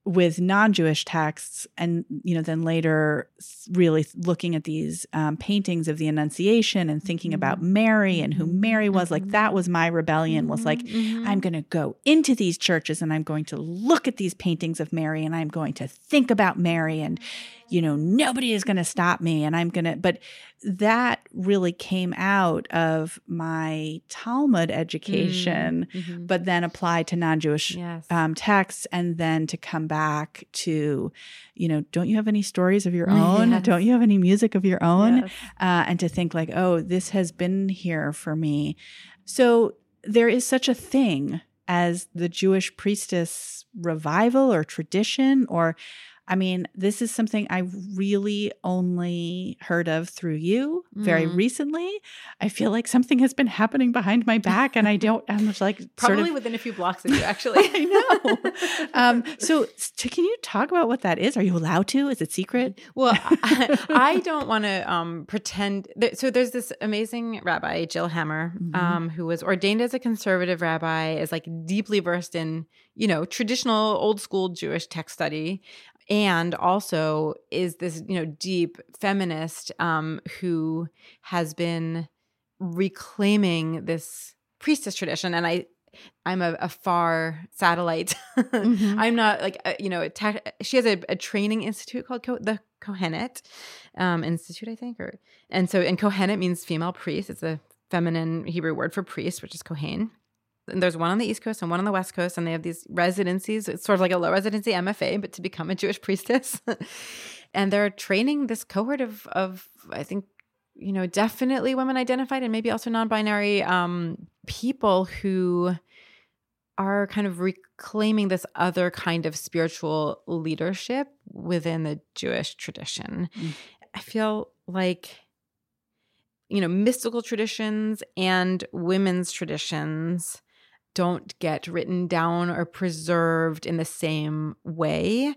with non-jewish texts and you know then later really looking at these um, paintings of the annunciation and thinking mm-hmm. about mary and who mary was mm-hmm. like that was my rebellion was like mm-hmm. i'm going to go into these churches and i'm going to look at these paintings of mary and i'm going to think about mary and you know, nobody is going to stop me and I'm going to, but that really came out of my Talmud education, mm, mm-hmm. but then applied to non Jewish yes. um, texts and then to come back to, you know, don't you have any stories of your own? Yes. Don't you have any music of your own? Yes. Uh, and to think like, oh, this has been here for me. So there is such a thing as the Jewish priestess revival or tradition, or I mean, this is something I really only heard of through you very mm. recently. I feel like something has been happening behind my back, and I don't. I'm just like probably sort of, within a few blocks of you, actually. I know. um, so, can you talk about what that is? Are you allowed to? Is it secret? Well, I, I don't want to um, pretend. That, so, there's this amazing rabbi, Jill Hammer, mm-hmm. um, who was ordained as a conservative rabbi, is like deeply versed in you know traditional old school Jewish text study and also is this you know deep feminist um, who has been reclaiming this priestess tradition and i i'm a, a far satellite mm-hmm. i'm not like uh, you know she has a, a, training institute called Co- the Kohenet um, Institute, I think, or and so and Kohenet means female priest. It's a feminine Hebrew word for priest, which is Kohen. And there's one on the East Coast and one on the West Coast, and they have these residencies. It's sort of like a low residency MFA, but to become a Jewish priestess. and they're training this cohort of of I think you know definitely women identified and maybe also non-binary um, people who are kind of reclaiming this other kind of spiritual leadership within the Jewish tradition. Mm. I feel like you know mystical traditions and women's traditions don't get written down or preserved in the same way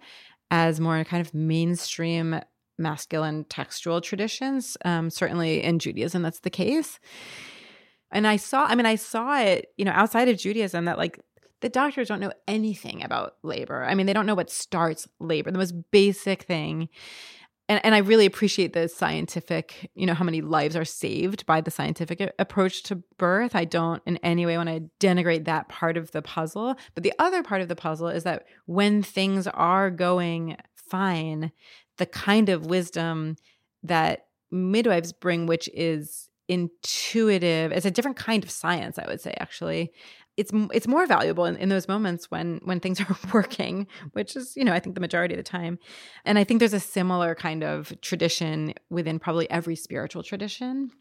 as more kind of mainstream masculine textual traditions. Um, certainly in Judaism, that's the case. And I saw, I mean, I saw it, you know, outside of Judaism that like the doctors don't know anything about labor. I mean, they don't know what starts labor, the most basic thing. And, and I really appreciate the scientific, you know, how many lives are saved by the scientific approach to birth. I don't in any way want to denigrate that part of the puzzle. But the other part of the puzzle is that when things are going fine, the kind of wisdom that midwives bring, which is intuitive, it's a different kind of science, I would say, actually. It's it's more valuable in, in those moments when when things are working, which is you know I think the majority of the time, and I think there's a similar kind of tradition within probably every spiritual tradition.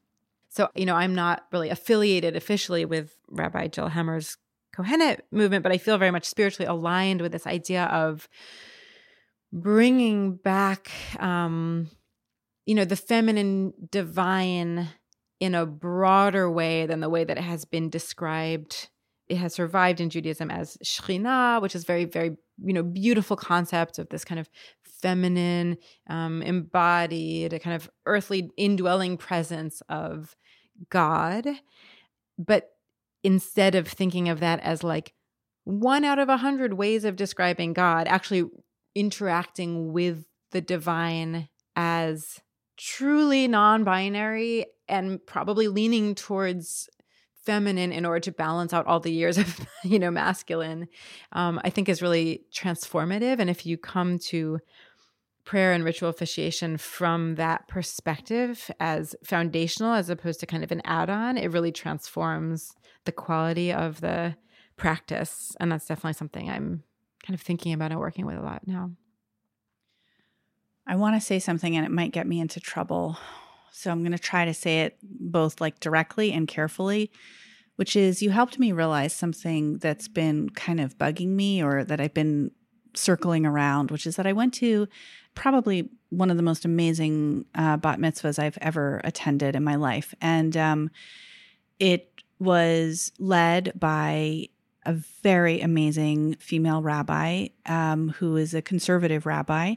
So you know I'm not really affiliated officially with Rabbi Jill Hammer's Kohenet movement, but I feel very much spiritually aligned with this idea of bringing back um you know the feminine divine in a broader way than the way that it has been described it has survived in Judaism as Shekhinah, which is very, very, you know, beautiful concept of this kind of feminine, um, embodied, a kind of earthly indwelling presence of God. But instead of thinking of that as like one out of a hundred ways of describing God, actually interacting with the divine as truly non binary and probably leaning towards feminine in order to balance out all the years of you know masculine um, i think is really transformative and if you come to prayer and ritual officiation from that perspective as foundational as opposed to kind of an add-on it really transforms the quality of the practice and that's definitely something i'm kind of thinking about and working with a lot now. I want to say something and it might get me into trouble. So I'm going to try to say it both like directly and carefully, which is you helped me realize something that's been kind of bugging me or that I've been circling around, which is that I went to probably one of the most amazing uh, bat mitzvahs I've ever attended in my life. And um, it was led by a very amazing female rabbi um, who is a conservative rabbi.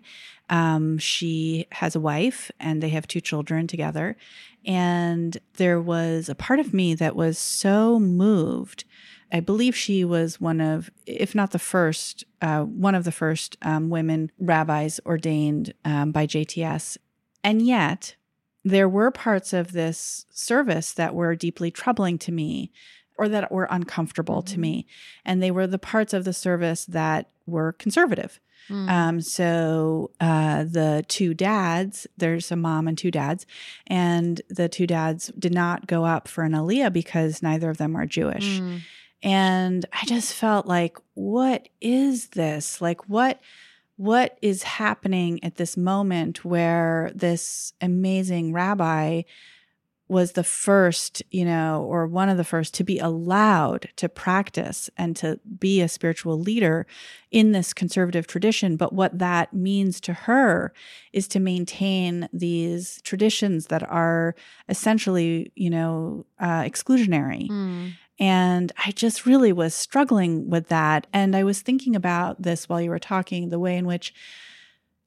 Um, she has a wife and they have two children together. And there was a part of me that was so moved. I believe she was one of, if not the first, uh, one of the first um, women rabbis ordained um, by JTS. And yet, there were parts of this service that were deeply troubling to me or that were uncomfortable mm-hmm. to me. And they were the parts of the service that were conservative. Mm. Um, so uh, the two dads, there's a mom and two dads, and the two dads did not go up for an aliyah because neither of them are Jewish. Mm. And I just felt like, what is this? Like, what? What is happening at this moment where this amazing rabbi was the first, you know, or one of the first to be allowed to practice and to be a spiritual leader in this conservative tradition. But what that means to her is to maintain these traditions that are essentially, you know, uh, exclusionary. Mm. And I just really was struggling with that. And I was thinking about this while you were talking, the way in which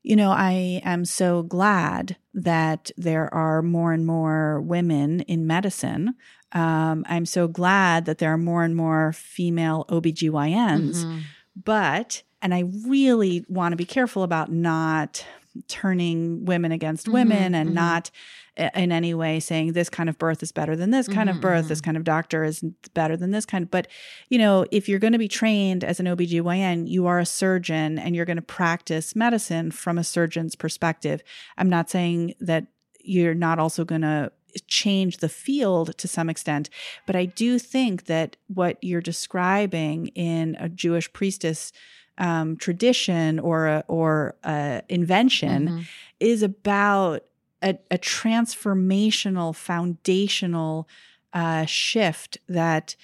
you know, I am so glad that there are more and more women in medicine. Um, I'm so glad that there are more and more female OBGYNs. Mm-hmm. But, and I really want to be careful about not turning women against mm-hmm, women and mm-hmm. not eh, in any way saying this kind of birth is better than this kind of birth this mm-hmm, kind of doctor is better than this kind but you know if you're going to be trained as an OBGYN you are a surgeon and you're going to practice medicine from a surgeon's perspective. I'm not saying that you're not also going to change the field to some extent but i do think that what you're describing in a jewish priestess um, tradition or a, or a invention Mhm. is about a, a transformational, foundational uh, shift that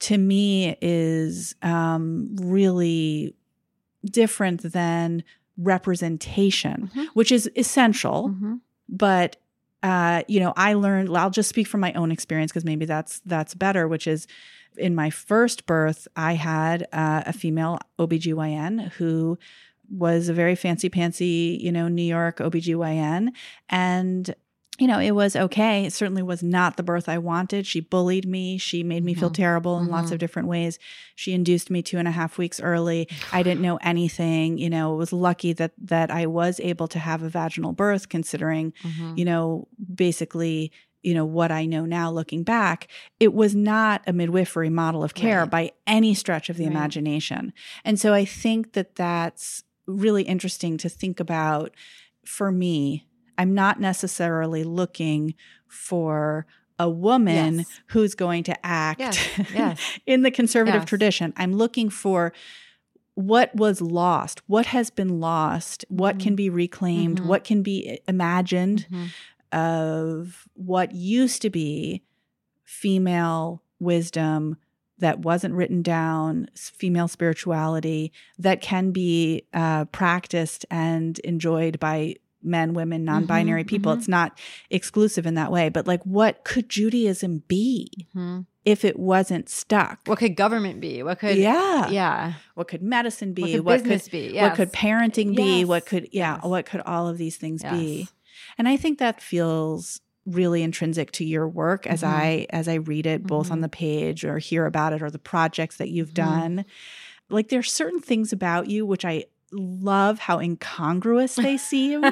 to me is um, really different than representation, Mhm. which is essential. Mhm. But uh, you know, I learned. I'll just speak from my own experience because maybe that's that's better. Which is, in my first birth, I had uh, a female OBGYN who was a very fancy pantsy, you know, New York OBGYN. And, you know, it was okay. It certainly was not the birth I wanted. She bullied me. She made me feel Mhm. terrible in lots Mhm. of different ways. She induced me two and a half weeks early. I didn't know anything. You know, it was lucky that that I was able to have a vaginal birth, considering, Mhm. you know, basically you know what I know now looking back, it was not a midwifery model of care Right. by any stretch of the Right. imagination. And so I think that that's really interesting to think about for me. I'm not necessarily looking for a woman Yes. who's going to act Yes, yes. in the conservative tradition. I'm looking for what was lost, what has been lost, what Mhm. can be reclaimed, Mhm. what can be imagined Mhm. Of what used to be female wisdom that wasn't written down, female spirituality that can be uh, practiced and enjoyed by men, women, non binary people. mhm. It's not exclusive in that way, but like, what could Judaism be Mhm. if it wasn't stuck? What could government be? What could yeah. yeah? What could medicine be? What could what business could be? what could Yes. parenting be? What could yeah, Yes. what could all of these things be? And I think that feels really intrinsic to your work as Mhm. I as I read it both on Mhm. the page or hear about it or the projects that you've Mhm. done. Like there are certain things about you which I love how incongruous they seem.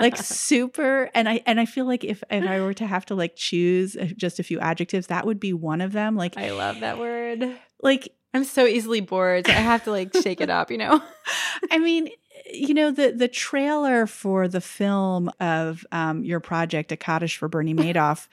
like super and I and I feel like if if I were to have to like choose uh, just a few adjectives that would be one of them like I love that word. like I'm so easily bored. So I have to like shake it up, you know? I mean, you know the the trailer for the film of um, your project, A Kaddish for Bernie Madoff.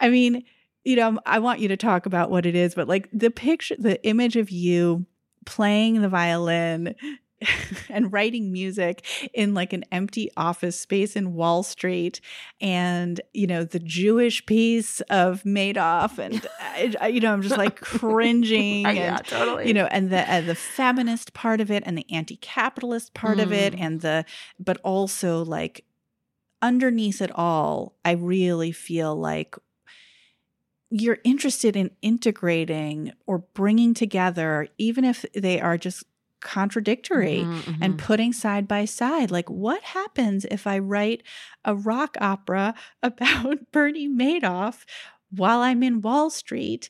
I mean, you know, I want you to talk about what it is, but like the picture, the image of you playing the violin and writing music in like an empty office space in Wall Street and you know the Jewish piece of Madoff and I, you know I'm just like cringing and yeah, totally. you know and the uh, the feminist part of it and the anti-capitalist part of it Mm. and the but also like underneath it all i really feel like you're interested in integrating or bringing together even if they are just contradictory Mhm, and mhm. putting side by side. Like what happens if i write a rock opera about bernie madoff while i'm in wall street?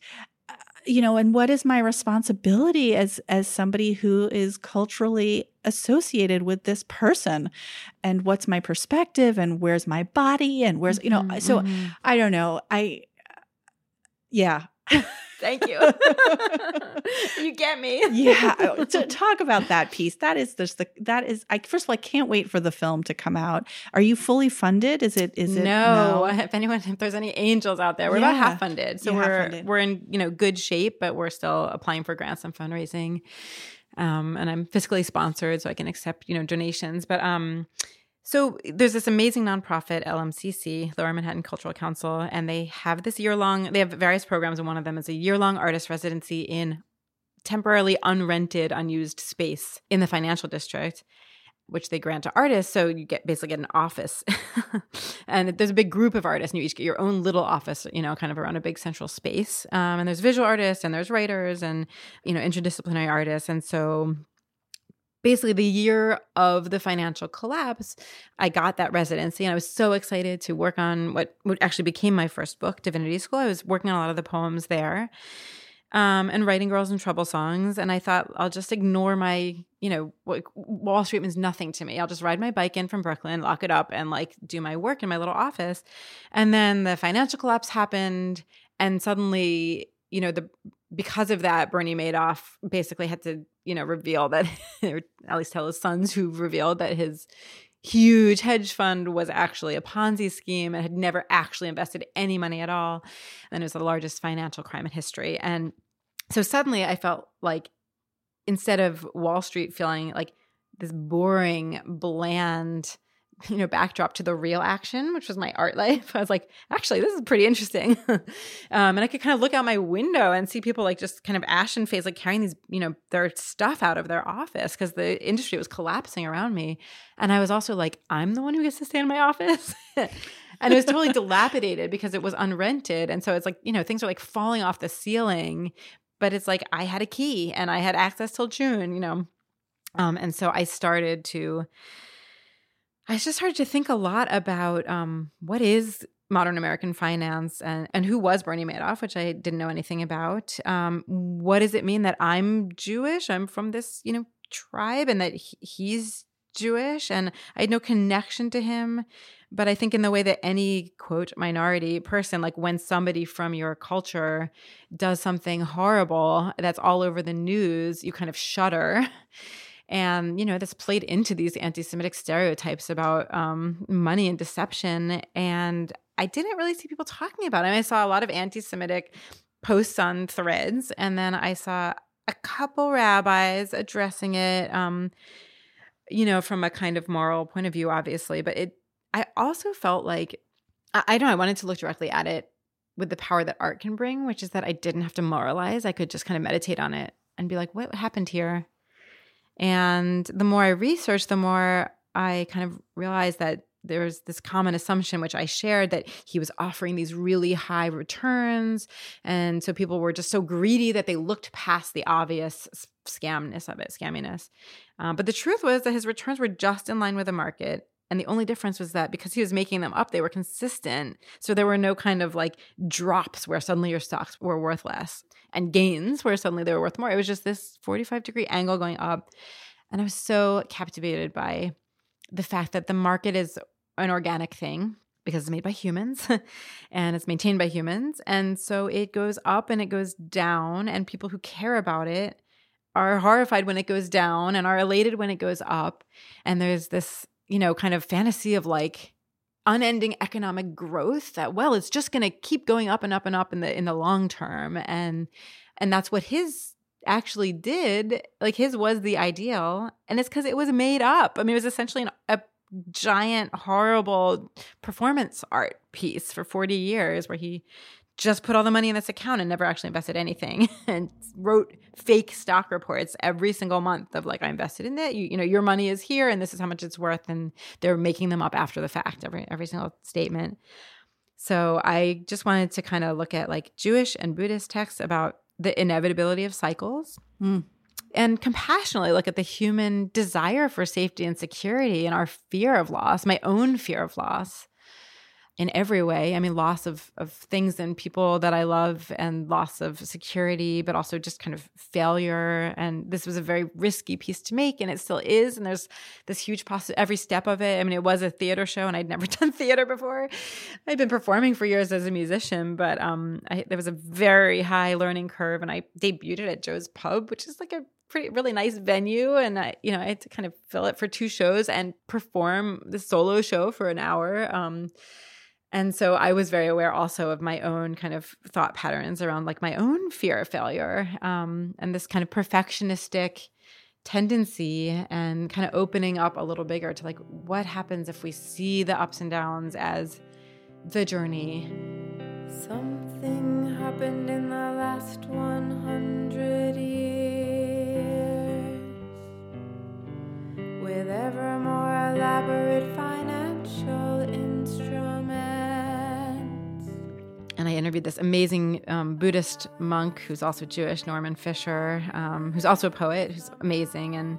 Uh, you know and what is my responsibility as as somebody who is culturally associated with this person? And what's my perspective? And where's my body? And where's you know Mhm, so mhm. i don't know. I yeah Thank you. you get me. yeah to talk about that piece that is just the that is i first of all i can't wait for the film to come out are you fully funded is it is it no, if anyone, if there's any angels out there, we're about half funded, so You're we're funded. we're in you know good shape, but we're still applying for grants and fundraising. Um, and I'm fiscally sponsored, so I can accept you know donations. But um, so there's this amazing nonprofit LMCC, Lower Manhattan Cultural Council, and they have this year long. They have various programs, and one of them is a year long artist residency in temporarily unrented, unused space in the financial district which they grant to artists. So you get basically get an office, and there's a big group of artists, and you each get your own little office, you know, kind of around a big central space. Um, and there's visual artists, and there's writers, and you know, interdisciplinary artists, and so. Basically, the year of the financial collapse, I got that residency, and I was so excited to work on what what actually became my first book, Divinity School. I was working on a lot of the poems there, um, and writing Girls in Trouble songs. And I thought I'll just ignore my, you know, Wall Street means nothing to me. I'll just ride my bike in from Brooklyn, lock it up, and like do my work in my little office. And then the financial collapse happened. And suddenly, you know, the because of that, Bernie Madoff basically had to, you know, reveal that, or at least tell his sons who revealed that his huge hedge fund was actually a Ponzi scheme and had never actually invested any money at all. And it was the largest financial crime in history. And so suddenly I felt like instead of Wall Street feeling like this boring, bland, you know backdrop to the real action which was my art life. I was like actually this is pretty interesting. Um, and i could kind of look out my window and see people like just kind of ashen face like carrying these you know their stuff out of their office because the industry was collapsing around me. And i was also like i'm the one who gets to stay in my office. And it was totally dilapidated because it was unrented. And so it's like you know things are like falling off the ceiling but it's like i had a key and i had access till june you know? Um, and so i started to I just started to think a lot about um, what is modern American finance and, and who was Bernie Madoff, which I didn't know anything about. Um, what does it mean that I'm Jewish? I'm from this, you know, tribe and that he, he's Jewish and I had no connection to him. But I think in the way that any quote minority person, like when somebody from your culture does something horrible that's all over the news, you kind of shudder. And, you know, this played into these anti Semitic stereotypes about um, money and deception. And I didn't really see people talking about it. I, mean, I saw a lot of anti Semitic posts on threads, and then I saw a couple rabbis addressing it, um, you know, from a kind of moral point of view, obviously. But it, I also felt like, I, I don't know, I wanted to look directly at it with the power that art can bring, which is that I didn't have to moralize. I could just kind of meditate on it and be like, what happened here? And the more I researched, the more I kind of realized that there was this common assumption, which I shared, that he was offering these really high returns. And so people were just so greedy that they looked past the obvious scamness of it, scamminess. Um, but the truth was that his returns were just in line with the market. And the only difference was that because he was making them up, they were consistent. So there were no kind of like drops where suddenly your stocks were worth less and gains where suddenly they were worth more. It was just this 45 degree angle going up. And I was so captivated by the fact that the market is an organic thing because it's made by humans and it's maintained by humans. And so it goes up and it goes down, and people who care about it are horrified when it goes down and are elated when it goes up. And there's this, you know, kind of fantasy of like, unending economic growth that well it's just going to keep going up and up and up in the in the long term. And and that's what his actually did like his was the ideal. And it's because it was made up. I mean it was essentially an, a giant horrible performance art piece for 40 years where he just put all the money in this account and never actually invested anything and wrote fake stock reports every single month of like I invested in it. You, you know, your money is here and this is how much it's worth. And they're making them up after the fact, every every single statement. So I just wanted to kind of look at like Jewish and Buddhist texts about the inevitability of cycles. Mm. And compassionately look at the human desire for safety and security and our fear of loss, my own fear of loss in every way. I mean, loss of of things and people that I love, and loss of security, but also just kind of failure. And this was a very risky piece to make, and it still is. And there's this huge possibility every step of it. I mean, it was a theater show, and I'd never done theater before. I'd been performing for years as a musician, but um, I, there was a very high learning curve, and I debuted it at Joe's Pub, which is like a pretty really nice venue and I you know I had to kind of fill it for two shows and perform the solo show for an hour um and so I was very aware also of my own kind of thought patterns around like my own fear of failure um, and this kind of perfectionistic tendency and kind of opening up a little bigger to like what happens if we see the ups and downs as the journey. Something happened in the last 100 years with ever more elaborate financial instruments and I interviewed this amazing um, Buddhist monk who's also Jewish, Norman Fischer, um, who's also a poet, who's amazing. And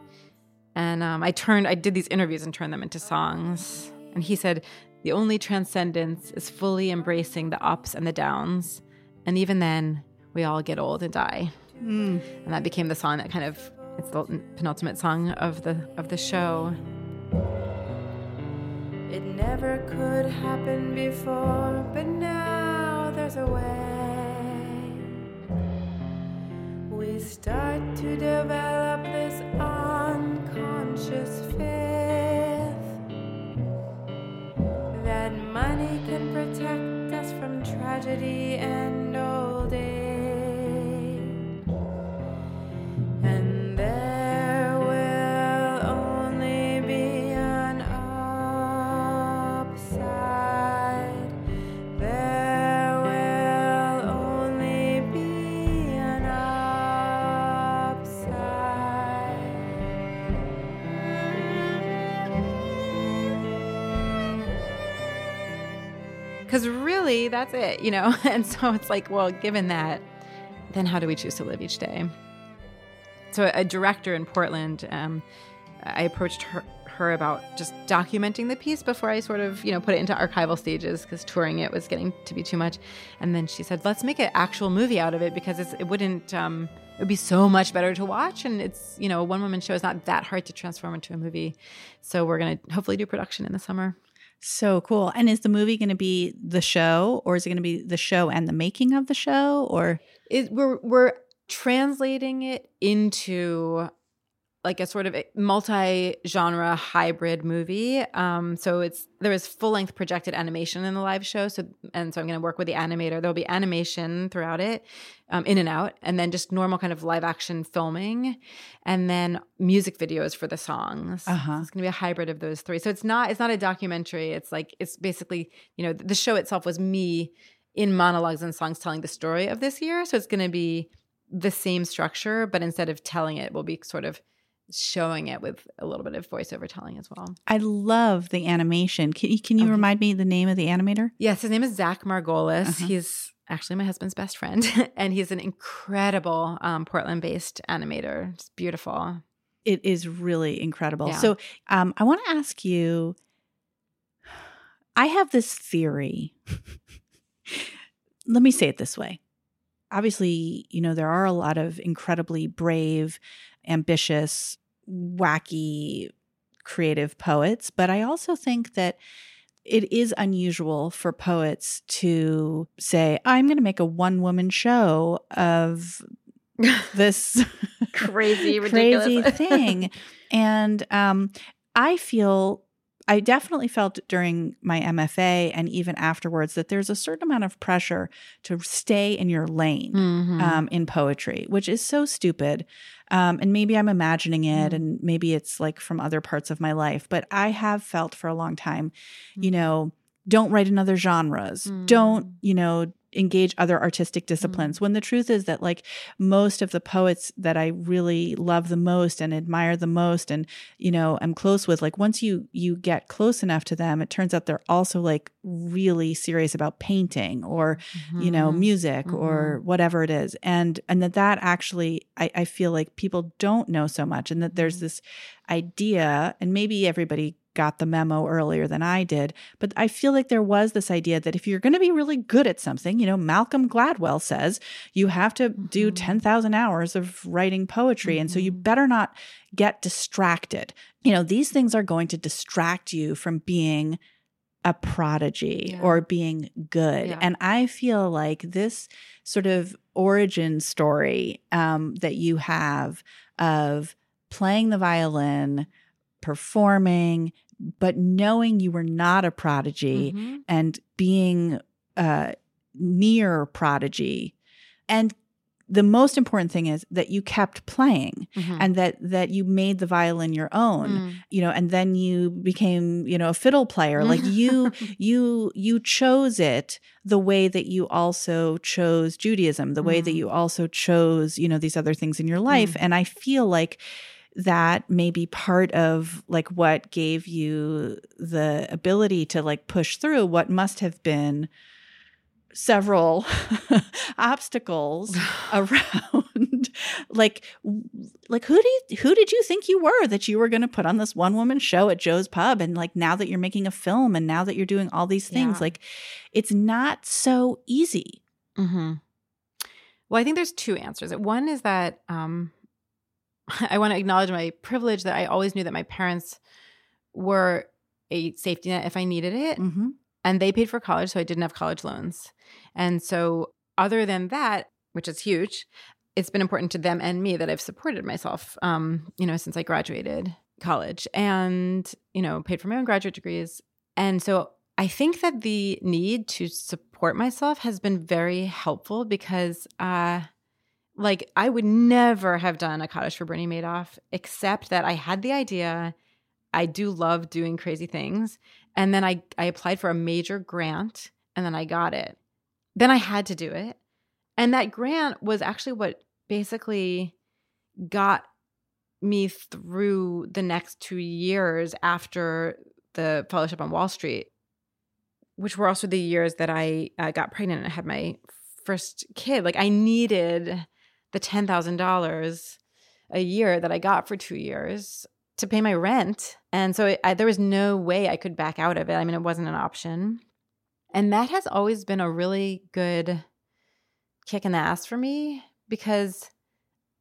and um, I turned, I did these interviews and turned them into songs. And he said, the only transcendence is fully embracing the ups and the downs, and even then, we all get old and die. Mm. And that became the song that kind of it's the penultimate song of the of the show. It never could happen before, but now there's a way. We start to develop this unconscious faith that money can protect us from tragedy and old really, that's it, you know? And so it's like, well, given that, then how do we choose to live each day? So, a director in Portland, um, I approached her, her about just documenting the piece before I sort of, you know, put it into archival stages because touring it was getting to be too much. And then she said, let's make an actual movie out of it because it wouldn't, um, it would be so much better to watch. And it's, you know, a one woman show is not that hard to transform into a movie. So, we're going to hopefully do production in the summer. So cool. And is the movie going to be the show or is it going to be the show and the making of the show or we're we're translating it into like a sort of multi-genre hybrid movie. Um, so it's there is full-length projected animation in the live show. So and so I'm going to work with the animator. There'll be animation throughout it, um, in and out, and then just normal kind of live-action filming, and then music videos for the songs. Uh-huh. So it's going to be a hybrid of those three. So it's not it's not a documentary. It's like it's basically you know the show itself was me in monologues and songs telling the story of this year. So it's going to be the same structure, but instead of telling it, we'll be sort of showing it with a little bit of voiceover telling as well. I love the animation. Can, you- can you Okay. remind me the name of the animator? Yes, his name is Zach Margolis. Uh-huh. He's actually my husband's best friend, and he's an incredible um, Portland-based animator. It's beautiful. It is really incredible. Yeah. So um, I want to ask you I have this theory. Let me say it this way. Obviously, you know, there are a lot of incredibly brave, ambitious, wacky, creative poets, but I also think that it is unusual for poets to say, I'm going to make a one woman show of this Crazy, crazy thing. And um, I feel, I definitely felt during my MFA and even afterwards that there's a certain amount of pressure to stay in your lane. Mhm. Um, in poetry, which is so stupid. Um, and maybe I'm imagining it, Mm. and maybe it's like from other parts of my life. But I have felt for a long time, you Mm. know, don't write in other genres. Mm. Don't, you know, engage other artistic disciplines. When the truth is that, like, most of the poets that I really love the most and admire the most, and you know, i'm close with, like, once you you get close enough to them, it turns out they're also like really serious about painting or you know Mhm. music or whatever it is and and that that actually I, I feel like people don't know so much and that there's Mhm. this idea and maybe everybody got the memo earlier than i did but i feel like there was this idea that if you're going to be really good at something you know malcolm gladwell says you have to do Mhm. 10,000 hours of writing poetry and so you Mhm. better not get distracted you know these things are going to distract you from being a prodigy Yeah. or being good. Yeah. And I feel like this sort of origin story um, that you have of playing the violin, performing, but knowing you were not a prodigy Mhm. and being uh, near prodigy. And the most important thing is that you kept playing Mhm. and that that you made the violin your own Mm. you know and then you became you know a fiddle player like you you you chose it the way that you also chose judaism the way that Mm. you also chose you know these other things in your life Mm. and i feel like that may be part of like what gave you the ability to like push through what must have been several obstacles around like like who do you who did you think you were that you were going to put on this one woman show at Joe's pub and like now that you're making a film and now that you're doing all these things Yeah. like it's not so easy hmm Well, I think there's two answers. One is that um, I want to acknowledge my privilege that I always knew that my parents were a safety net if I needed it. Mm-hmm. And they paid for college, so I didn't have college loans. And so, other than that, which is huge, it's been important to them and me that I've supported myself, um, you know, since I graduated college and, you know, paid for my own graduate degrees. And so I think that the need to support myself has been very helpful because, uh, like, I would never have done a Kaddish for Bernie Madoff, except that I had the idea. I do love doing crazy things. And then I, I applied for a major grant and then I got it. Then I had to do it. And that grant was actually what basically got me through the next two years after the fellowship on Wall Street, which were also the years that I uh, got pregnant and had my first kid. Like I needed the ten thousand dollars a year that I got for two years to pay my rent, and so it, I, there was no way I could back out of it. I mean, it wasn't an option, and that has always been a really good kick in the ass for me because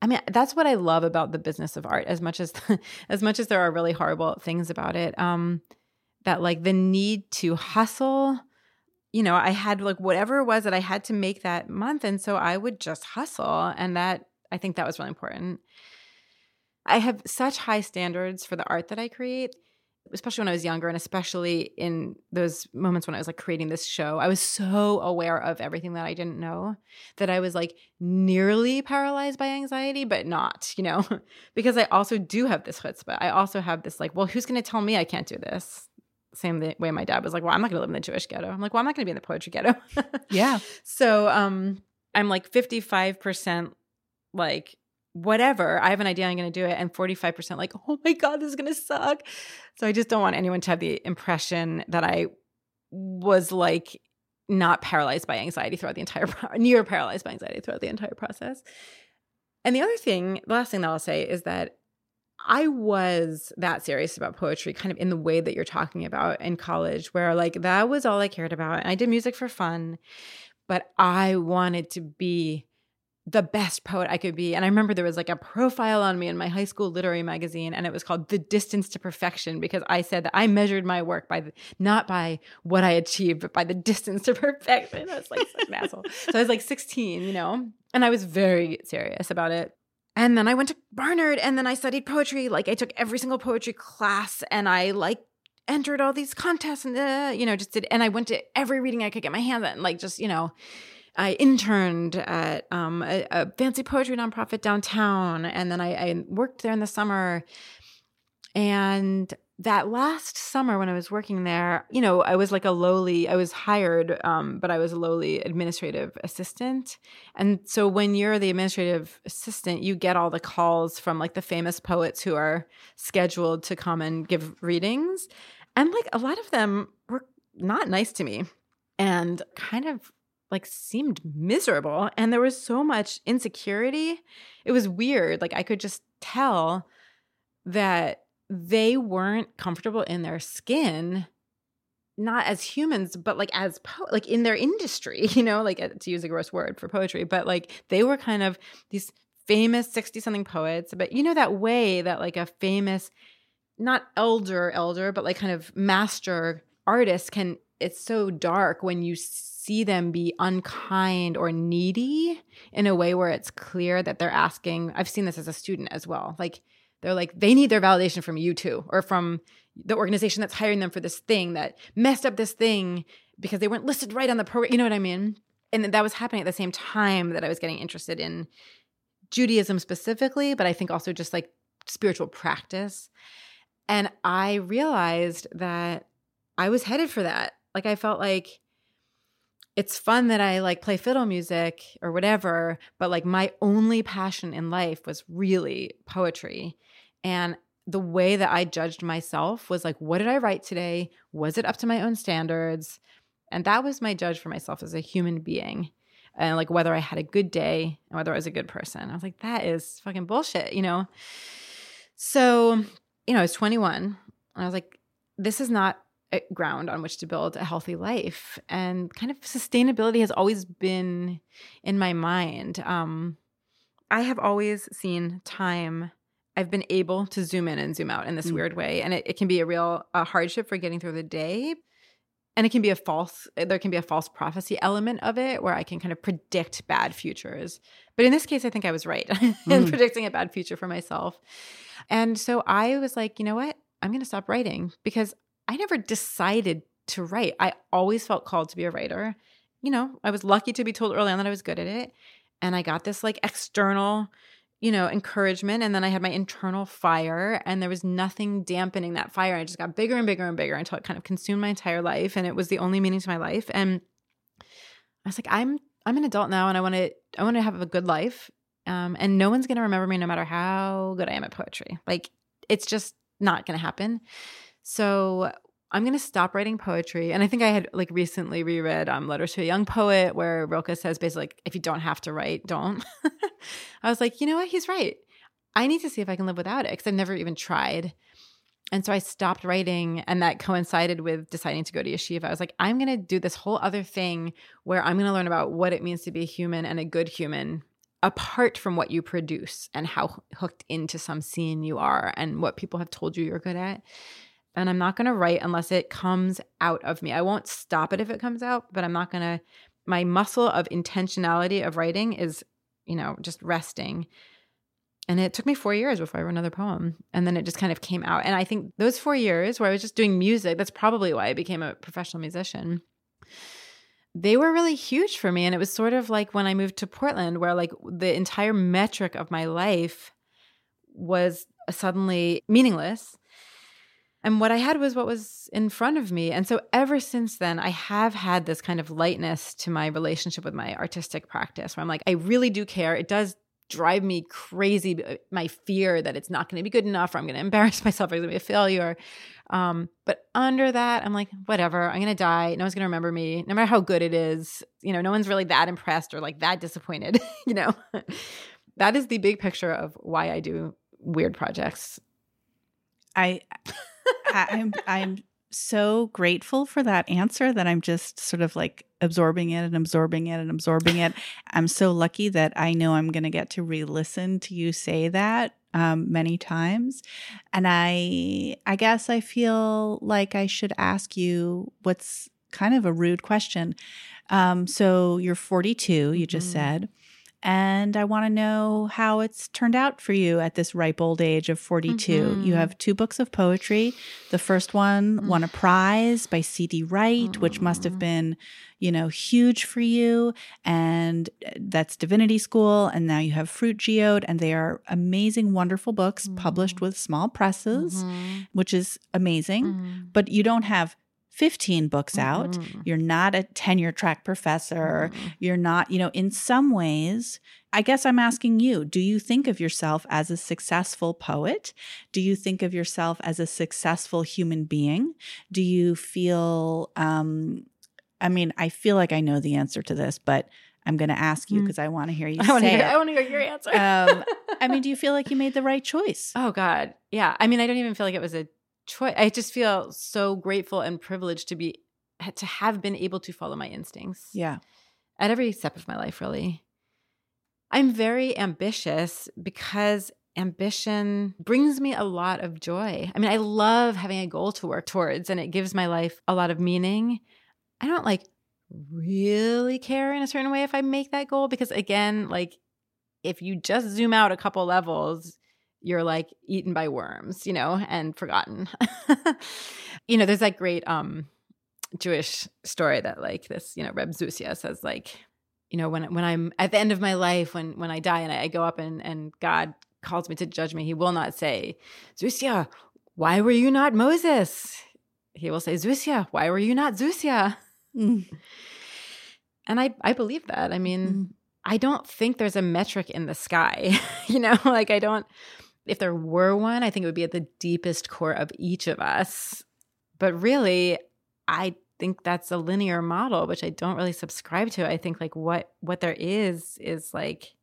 I mean, that's what I love about the business of art as much as as much as there are really horrible things about it. Um that like the need to hustle, you know, I had like whatever it was that I had to make that month and so I would just hustle and that I think that was really important. I have such high standards for the art that I create especially when I was younger and especially in those moments when I was like creating this show, I was so aware of everything that I didn't know that I was like nearly paralyzed by anxiety, but not, you know, because I also do have this chutzpah. I also have this like, well, who's going to tell me I can't do this? Same way my dad was like, well, I'm not going to live in the Jewish ghetto. I'm like, well, I'm not going to be in the poetry ghetto. yeah. So um, I'm like 55% like whatever. I have an idea, I'm going to do it. And 45% like, oh my God, this is going to suck. So I just don't want anyone to have the impression that I was like not paralyzed by anxiety throughout the entire, near paralyzed by anxiety throughout the entire process. And the other thing, the last thing that I'll say is that I was that serious about poetry, kind of in the way that you're talking about in college, where like that was all I cared about. And I did music for fun, but I wanted to be the best poet I could be. And I remember there was like a profile on me in my high school literary magazine, and it was called The Distance to Perfection because I said that I measured my work by the, not by what I achieved, but by the distance to perfection. I was like such an asshole. So I was like 16, you know, and I was very serious about it. And then I went to Barnard and then I studied poetry. Like I took every single poetry class and I like entered all these contests and, uh, you know, just did, and I went to every reading I could get my hands on, like just, you know, I interned at um, a, a, fancy poetry nonprofit downtown, and then I, I worked there in the summer. And that last summer when I was working there, you know, I was like a lowly, I was hired, um, but I was a lowly administrative assistant. And so when you're the administrative assistant, you get all the calls from like the famous poets who are scheduled to come and give readings. And like a lot of them were not nice to me and kind of like seemed miserable and there was so much insecurity. It was weird. Like I could just tell that they weren't comfortable in their skin not as humans but like as po- like in their industry you know like uh, to use a gross word for poetry but like they were kind of these famous 60 something poets but you know that way that like a famous not elder elder but like kind of master artist can it's so dark when you see them be unkind or needy in a way where it's clear that they're asking i've seen this as a student as well like they're like they need their validation from you too or from the organization that's hiring them for this thing that messed up this thing because they weren't listed right on the program you know what i mean? And that was happening at the same time that i was getting interested in judaism specifically but i think also just like spiritual practice. And i realized that i was headed for that. Like I felt like it's fun that I like play fiddle music or whatever, but like my only passion in life was really poetry. And the way that I judged myself was like, what did I write today? Was it up to my own standards? And that was my judge for myself as a human being. And like whether I had a good day and whether I was a good person. I was like, that is fucking bullshit, you know? So, you know, I was 21 and I was like, this is not a ground on which to build a healthy life. And kind of sustainability has always been in my mind. Um, I have always seen time. I've been able to zoom in and zoom out in this Mm. weird way. And it, it can be a real hardship for getting through the day. And it can be a false, there can be a false prophecy element of it where I can kind of predict bad futures. But in this case, I think I was right in Mm. predicting a bad future for myself. And so I was like, you know what? I'm going to stop writing because I never decided to write. I always felt called to be a writer. You know, I was lucky to be told early on that I was good at it. And I got this like external, you know, encouragement. And then I had my internal fire, and there was nothing dampening that fire. I just got bigger and bigger and bigger until it kind of consumed my entire life. And it was the only meaning to my life. And I was like, I'm I'm an adult now and I want to I want to have a good life. Um, and no one's gonna remember me no matter how good I am at poetry. Like it's just not gonna happen. So I'm gonna stop writing poetry. And I think I had like recently reread um, Letters to a Young Poet, where Rilke says basically like, if you don't have to write, don't. I was like, you know what? He's right. I need to see if I can live without it because I've never even tried. And so I stopped writing, and that coincided with deciding to go to yeshiva. I was like, I'm going to do this whole other thing where I'm going to learn about what it means to be a human and a good human apart from what you produce and how hooked into some scene you are and what people have told you you're good at. And I'm not going to write unless it comes out of me. I won't stop it if it comes out, but I'm not going to. My muscle of intentionality of writing is, you know, just resting. And it took me four years before I wrote another poem. And then it just kind of came out. And I think those four years where I was just doing music, that's probably why I became a professional musician. They were really huge for me. And it was sort of like when I moved to Portland, where like the entire metric of my life was suddenly meaningless. And what I had was what was in front of me. And so ever since then, I have had this kind of lightness to my relationship with my artistic practice where I'm like, I really do care. It does drive me crazy uh, my fear that it's not going to be good enough or i'm going to embarrass myself or it's going to be a failure. Um, but under that i'm like whatever i'm going to die. No one's going to remember me no matter how good it is. You know no one's really that impressed or like that disappointed you know? That is the big picture of why i do weird projects. I, I I'm I'm so grateful for that answer that I'm just sort of like absorbing it and absorbing it and absorbing it. I'm so lucky that I know I'm going to get to re-listen to you say that um, many times, and I I guess I feel like I should ask you what's kind of a rude question. Um, so you're 42, you just Mhm. said. And I want to know how it's turned out for you at this ripe old age of 42. You Mhm. have two books of poetry. The first one won a prize by C.D. Wright, which must have Mm. been, you know, huge for you. And uh, that's Divinity School. And now you have Fruit Geode. And they are amazing, wonderful books published Mhm. with small presses, Mhm. which is amazing. Mhm. But you don't have 15 books out. Mhm. You're not a tenure track professor. Mhm. You're not, you know, in some ways, I guess I'm asking you, do you think of yourself as a successful poet? Do you think of yourself as a successful human being? Do you feel, um, I mean, I feel like I know the answer to this, but I'm going to ask you Mm. because I want to hear you I say hear. it. I want to hear your answer. Um, I mean, do you feel like you made the right choice? oh God, yeah. I mean, I don't even feel like it was a choice. I just feel so grateful and privileged to be to have been able to follow my instincts. Yeah. at every step of my life, really. I'm very ambitious because ambition brings me a lot of joy. I mean, I love having a goal to work towards, and it gives my life a lot of meaning. I don't like really care in a certain way if I make that goal because, again, like if you just zoom out a couple levels, you're like eaten by worms, you know, and forgotten. you know, there's that great um Jewish story that like this, you know, Reb Zusia says like, you know, when when I'm at the end of my life, when when I die and I, I go up and and God calls me to judge me, He will not say, Zusia, why were you not Moses? He will say, Zusia, why were you not Zusia? Mm. And I I believe that. I mean, Mm. I don't think there's a metric in the sky. you know, like I don't if there were one, I think it would be at the deepest core of each of us. But really, I think that's a linear model, which I don't really subscribe to. I think like what what there is is like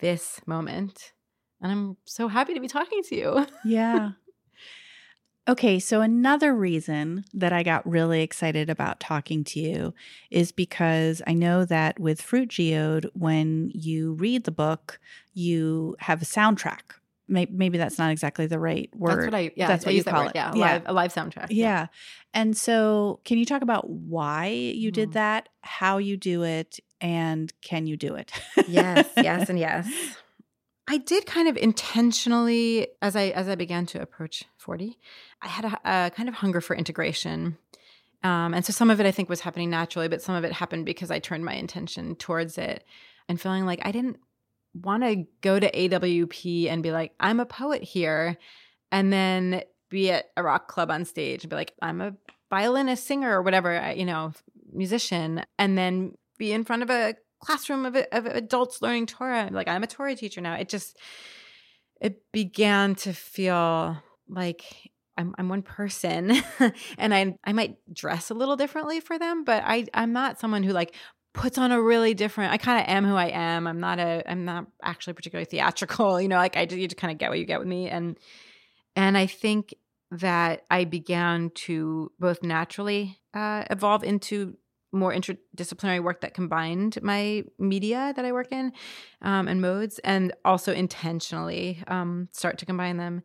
this moment. And I'm so happy to be talking to you. Yeah. Okay, so another reason that I got really excited about talking to you is because I know that with Fruit Geode, when you read the book, you have a soundtrack. Maybe that's not exactly the right word. That's what I yeah. That's I what you that call word, it. Yeah, a Yeah. live a live soundtrack. Yeah. And so, can you talk about why you did Mhm. that, how you do it, and can you do it? yes, yes, and yes. I did kind of intentionally as I as I began to approach forty, I had a, a kind of hunger for integration, um, and so some of it I think was happening naturally, but some of it happened because I turned my intention towards it, and feeling like I didn't want to go to AWP and be like I'm a poet here, and then be at a rock club on stage and be like I'm a violinist, singer, or whatever, you know, musician, and then be in front of a classroom of, of adults learning Torah. Like I'm a Torah teacher now. It just it began to feel like I'm I'm one person, and I I might dress a little differently for them, but I I'm not someone who like puts on a really different. I kind of am who I am. I'm not a I'm not actually particularly theatrical. You know, like I just you just kind of get what you get with me, and and I think that I began to both naturally uh, evolve into more interdisciplinary work that combined my media that I work in um, and modes, and also intentionally um, start to combine them.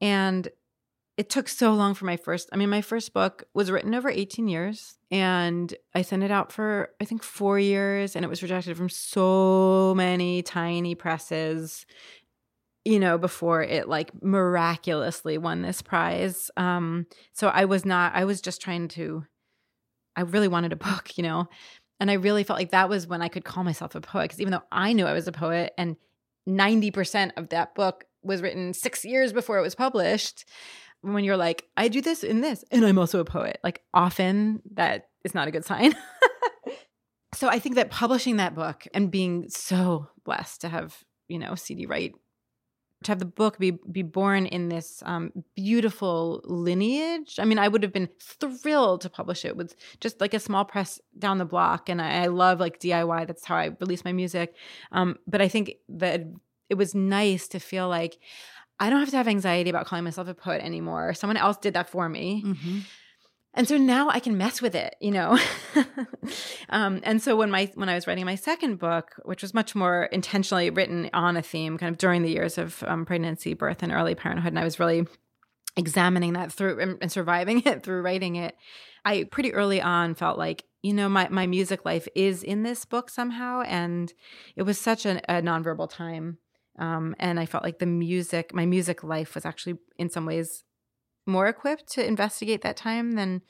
And it took so long for my first. I mean, my first book was written over 18 years, and I sent it out for I think four years, and it was rejected from so many tiny presses you know before it like miraculously won this prize um so i was not i was just trying to i really wanted a book you know and i really felt like that was when i could call myself a poet because even though i knew i was a poet and 90% of that book was written 6 years before it was published when you're like i do this and this and i'm also a poet like often that is not a good sign so i think that publishing that book and being so blessed to have you know C.D. Wright to have the book be be born in this um, beautiful lineage. I mean, I would have been thrilled to publish it with just like a small press down the block, and I, I love like DIY. That's how I release my music. Um, but I think that it was nice to feel like I don't have to have anxiety about calling myself a poet anymore. Someone else did that for me. Mhm. And so now I can mess with it, you know. um, and so when my when I was writing my second book, which was much more intentionally written on a theme, kind of during the years of um, pregnancy, birth, and early parenthood, and I was really examining that through and, and surviving it through writing it. I pretty early on felt like you know my my music life is in this book somehow, and it was such an, a nonverbal time. Um, and I felt like the music, my music life, was actually in some ways more equipped to investigate that time than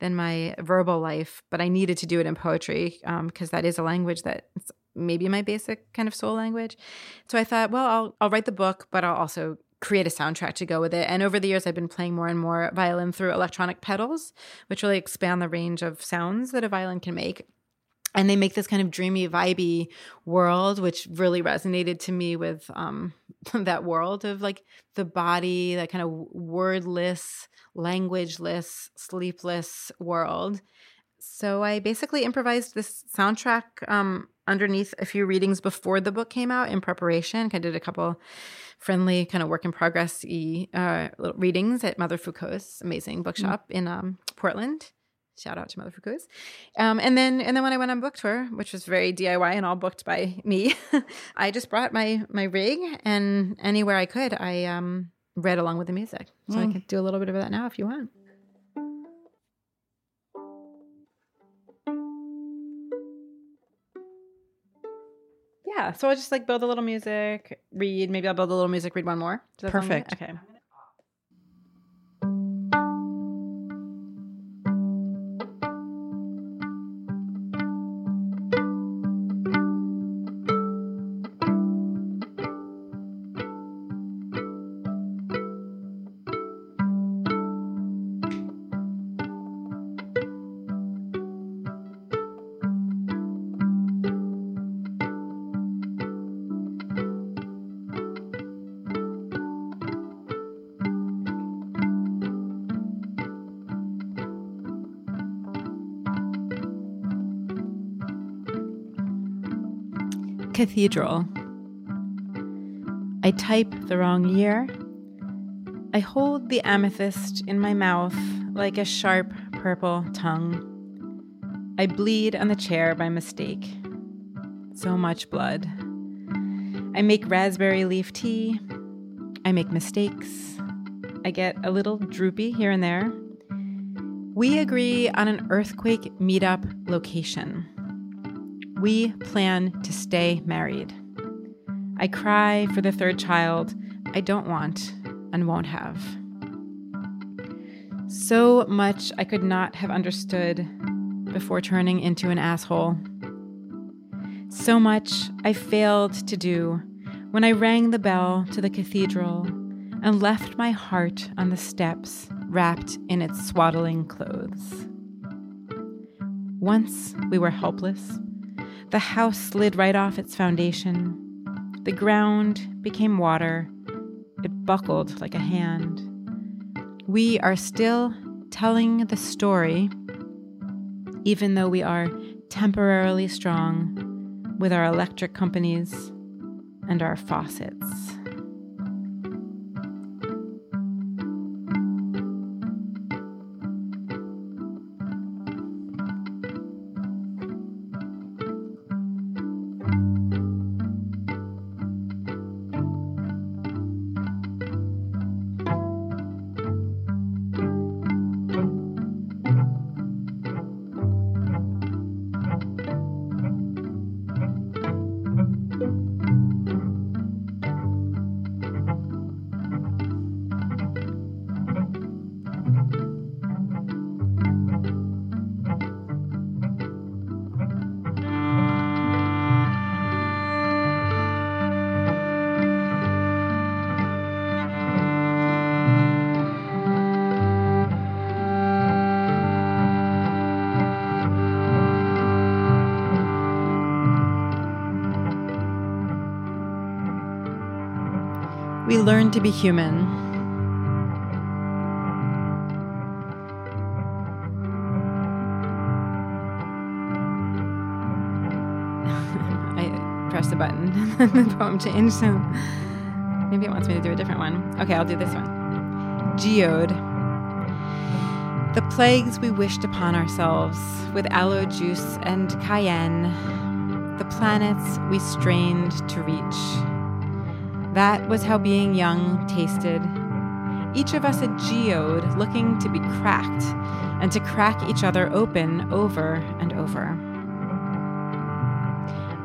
than my verbal life but i needed to do it in poetry because that is a language that maybe my basic kind of soul language. So i thought well i'll i'll write the book but i'll also create a soundtrack to go with it. And over the years i've been playing more and more violin through electronic pedals which really expand the range of sounds that a violin can make and they make this kind of dreamy vibey world which really resonated to me with um that world of like the body that kind of wordless languageless sleepless world. So i basically improvised this soundtrack um underneath a few readings before the book came out in preparation. I did a couple friendly kind of work in progress uh, readings at mother foucault's amazing bookshop in um, portland Shout out to Mother Foucault's. Um, and then and then when I went on book tour, which was very DIY and all booked by me, I just brought my my rig and anywhere I could, I um, read along with the music. So I Mm. can do a little bit of that now if you want. Yeah, so I'll just like build a little music, read. Maybe I'll build a little music, read one more. Does that sound good? Perfect. Okay. Cathedral. I type the wrong year. I hold the amethyst in my mouth like a sharp purple tongue. I bleed on the chair by mistake. So much blood. I make raspberry leaf tea. I make mistakes. I get a little droopy here and there. We agree on an earthquake meetup location. We plan to stay married. I cry for the third child I don't want and won't have. So much I could not have understood before turning into an asshole. So much I failed to do when I rang the bell to the cathedral and left my heart on the steps wrapped in its swaddling clothes. Once we were helpless. The house slid right off its foundation. The ground became water. It buckled like a hand. We are still telling the story, even though we are temporarily strong with our electric companies and our faucets. To be human. I pressed a button and the poem changed, so maybe it wants me to do a different one. Okay, I'll do this one. Geode. The plagues we wished upon ourselves with aloe juice and cayenne, the planets we strained to reach. That was how being young tasted. Each of us a geode looking to be cracked and to crack each other open over and over.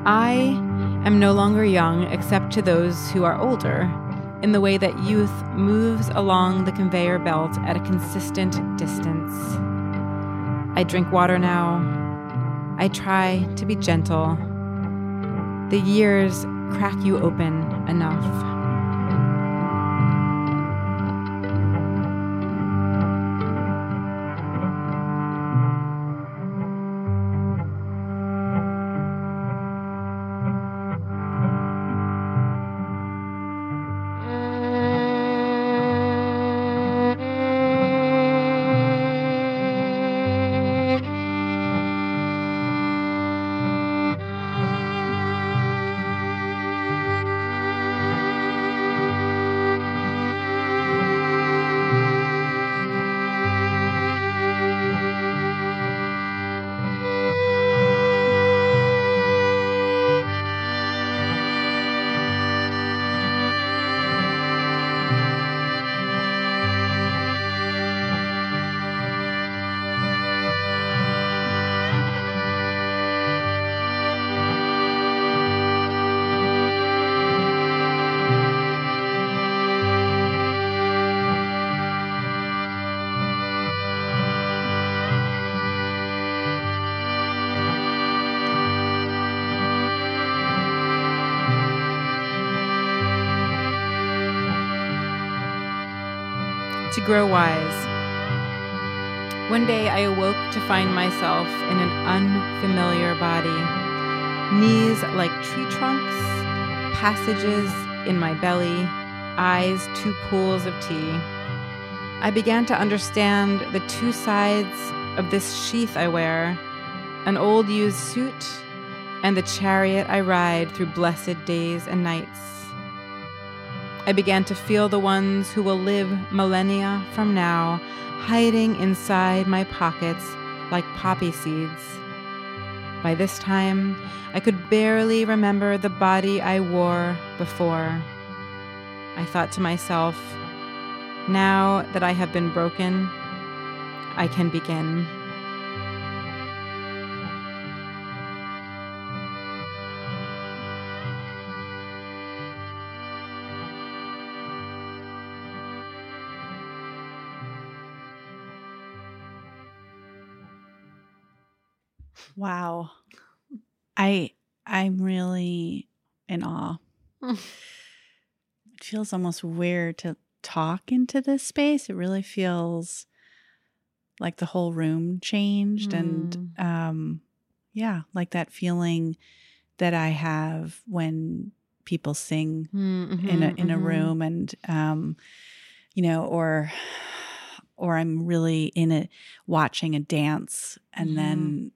I am no longer young except to those who are older, in the way that youth moves along the conveyor belt at a consistent distance. I drink water now. I try to be gentle. The years crack you open enough. Grow wise. One day I awoke to find myself in an unfamiliar body. Knees like tree trunks, passages in my belly, eyes two pools of tea. I began to understand the two sides of this sheath I wear an old used suit and the chariot I ride through blessed days and nights. I began to feel the ones who will live millennia from now hiding inside my pockets like poppy seeds. By this time, I could barely remember the body I wore before. I thought to myself, now that I have been broken, I can begin. Wow. I I'm really in awe. it feels almost weird to talk into this space. It really feels like the whole room changed and um yeah, like that feeling that I have when people sing Mm-hmm, in a in a room and um you know or or I'm really in it watching a dance and then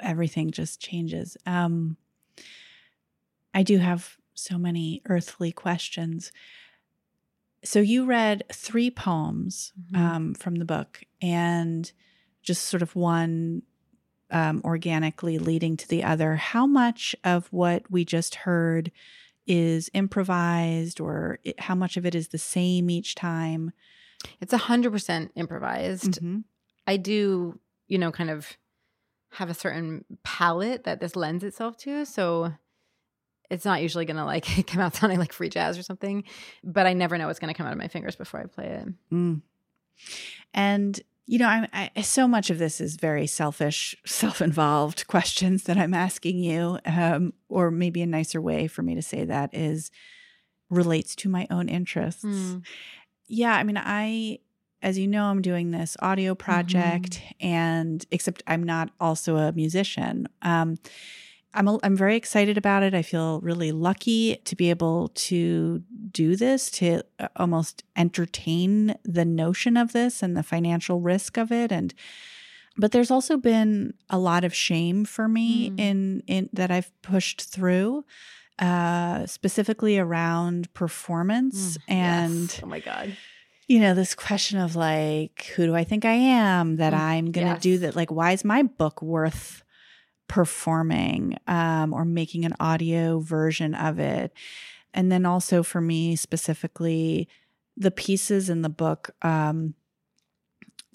everything just changes. Um I do have so many earthly questions. So you read three poems Mhm. um, from the book, and just sort of one um, organically leading to the other. How much of what we just heard is improvised, or it, how much of it is the same each time? It's a hundred percent improvised. Mhm. I do, you know, kind of have a certain palette that this lends itself to. So it's not usually going to like come out sounding like free jazz or something, but I never know what's going to come out of my fingers before I play it. Mm. And you know, I, I so much of this is very selfish, self-involved questions that I'm asking you, um, or maybe a nicer way for me to say that is relates to my own interests. Mm. Yeah, I mean, I, as you know, I'm doing this audio project, and except I'm not also a musician. Um, I'm a, I'm very excited about it. I feel really lucky to be able to do this, to uh, almost entertain the notion of this and the financial risk of it, and but there's also been a lot of shame for me Mm. in in that I've pushed through, uh, specifically around performance Mm, and yes. oh my god, you know this question of like who do i think i am that Mm, i'm going to do that like why is my book worth performing um, or making an audio version of it and then also for me specifically the pieces in the book um,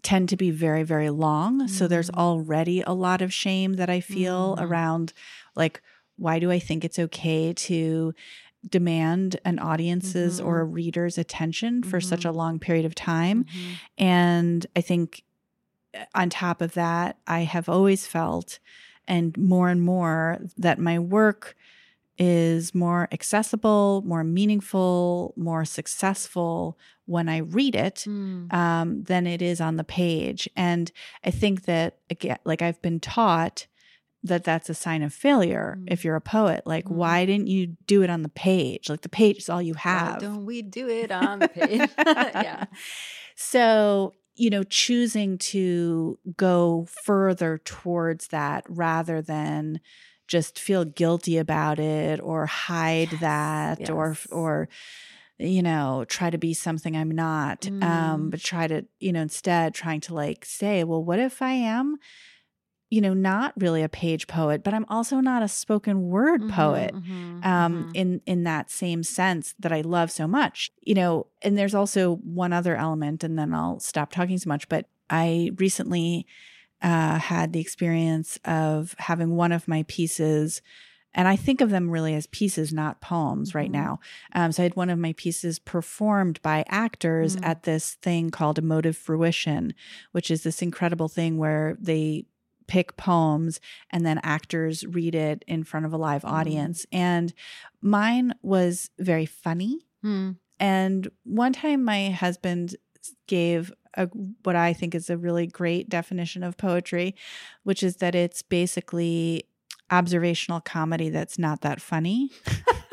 tend to be very very long so there's Mm. already a lot of shame that i feel Mhm. around like why do i think it's okay to demand an audience's Mhm. or a reader's attention for such Mhm. a long period of time Mhm. and i think uh, on top of that i have always felt and more and more that my work is more accessible more meaningful more successful when i read it Mm. um, than it is on the page. And I think that again, like I've been taught that that's a sign of failure Mm. if you're a poet. Like, Mm. why didn't you do it on the page? Like the page is all you Why have. don't we do it on the page? yeah. So, you know, choosing to go further towards that rather than just feel guilty about it or hide Yes, that or yes. or you know try to be something i'm not um Mm. but try to you know instead trying to like say well what if i am you know not really a page poet but i'm also not a spoken word Mhm, poet mhm, um mhm. in in that same sense that I love so much. You know, and there's also one other element and then I'll stop talking so much, but I recently uh had the experience of having one of my pieces and I think of them really as pieces, not poems right Mhm. now. Um, so I had one of my pieces performed by actors Mm. at this thing called Emotive Fruition, which is this incredible thing where they pick poems and then actors read it in front of a live Mm. audience. And mine was very funny. Mm. And one time my husband gave a, what I think is a really great definition of poetry, which is that it's basically observational comedy that's not that funny.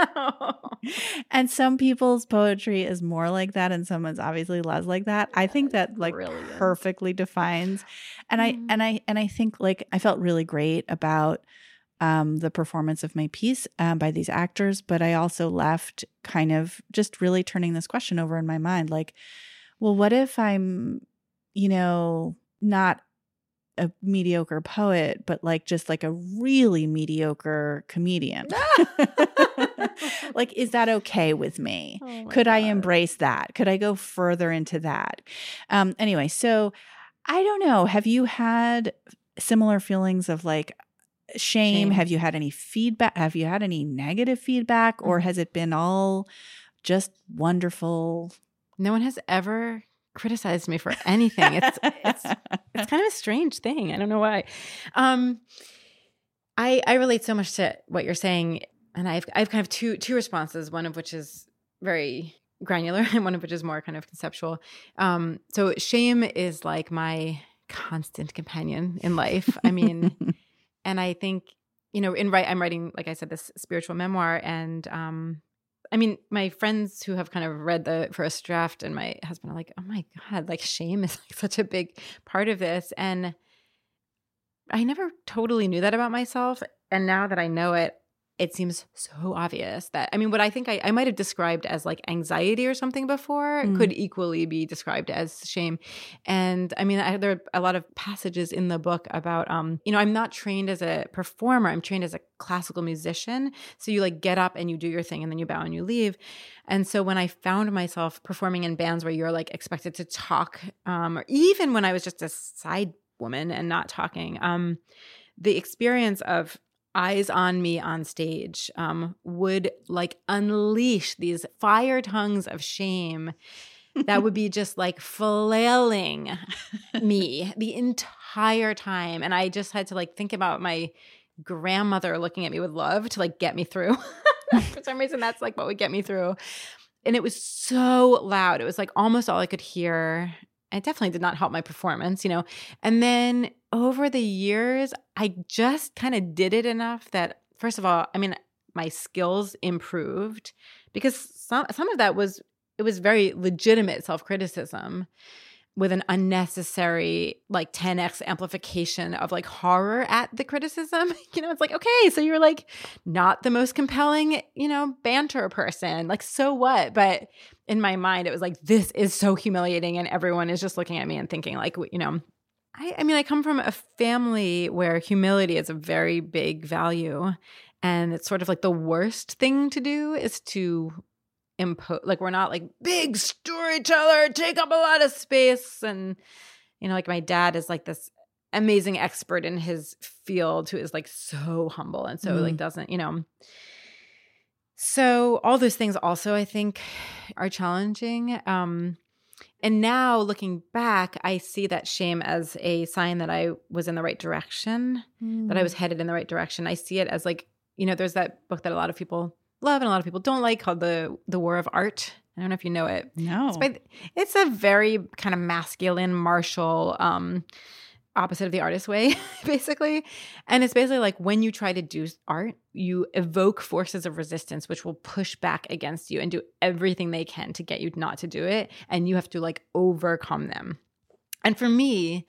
and some people's poetry is more like that and someone's obviously less like that. I think that like brilliant. perfectly defines and I Mhm. and I and I think like I felt really great about um, the performance of my piece um, by these actors, but I also left kind of just really turning this question over in my mind like, well, what if I'm, you know, not a mediocre poet, but like just like a really mediocre comedian. like, is that okay with me? Oh Could God. I embrace that? Could I go further into that? Um, anyway, so I don't know. Have you had similar feelings of like shame? shame? Have you had any feedback? Have you had any negative feedback, or mm. has it been all just wonderful? No one has ever criticized me for anything. It's it's it's kind of a strange thing. I don't know why. Um, I I relate so much to what you're saying, and I've I've kind of two two responses. One of which is very granular, and one of which is more kind of conceptual. Um, so shame is like my constant companion in life. I mean, and I think you know, in right, I'm writing, like I said, this spiritual memoir, and um, I mean, my friends who have kind of read the first draft and my husband are like, oh my God, like shame is like such a big part of this. And I never totally knew that about myself. And now that I know it, it seems so obvious that I mean, what I think I, I might have described as like anxiety or something before mm. could equally be described as shame. And I mean, I, there are a lot of passages in the book about, um, you know, I'm not trained as a performer. I'm trained as a classical musician. So you like get up and you do your thing and then you bow and you leave. And so when I found myself performing in bands where you're like expected to talk, um, or even when I was just a side woman and not talking, um, the experience of eyes on me on stage um, would like unleash these fire tongues of shame that would be just like flailing me the entire time. And i just had to like think about my grandmother looking at me with love to like get me through. For some reason that's like what would get me through. And it was so loud. It was like almost all i could hear it definitely did not help my performance, you know. And then over the years, I just kind of did it enough that, first of all, I mean, my skills improved because some some of that was it was very legitimate self criticism with an unnecessary like 10x amplification of like horror at the criticism. You know, it's like, okay, so you're like not the most compelling, you know, banter person. Like, so what? But in my mind, it was like, this is so humiliating. And everyone is just looking at me and thinking, like, you know, I, I mean, I come from a family where humility is a very big value. And it's sort of like the worst thing to do is to impose like we're not like big storyteller take up a lot of space and you know like my dad is like this amazing expert in his field who is like so humble and so mm. like doesn't you know so all those things also i think are challenging um and now looking back i see that shame as a sign that i was in the right direction mm. that i was mm. headed in the right direction i see it as like you know there's that book that a lot of people love and a lot of people don't like called the the War of Art. I don't know if you know it. No, it's, by, it's a very kind of masculine, martial, um, opposite of the artist way, basically. And it's basically like when you try to do art, you evoke forces of resistance, which will push back against you and do everything they can to get you not to do it, and you have to like overcome them. And for me,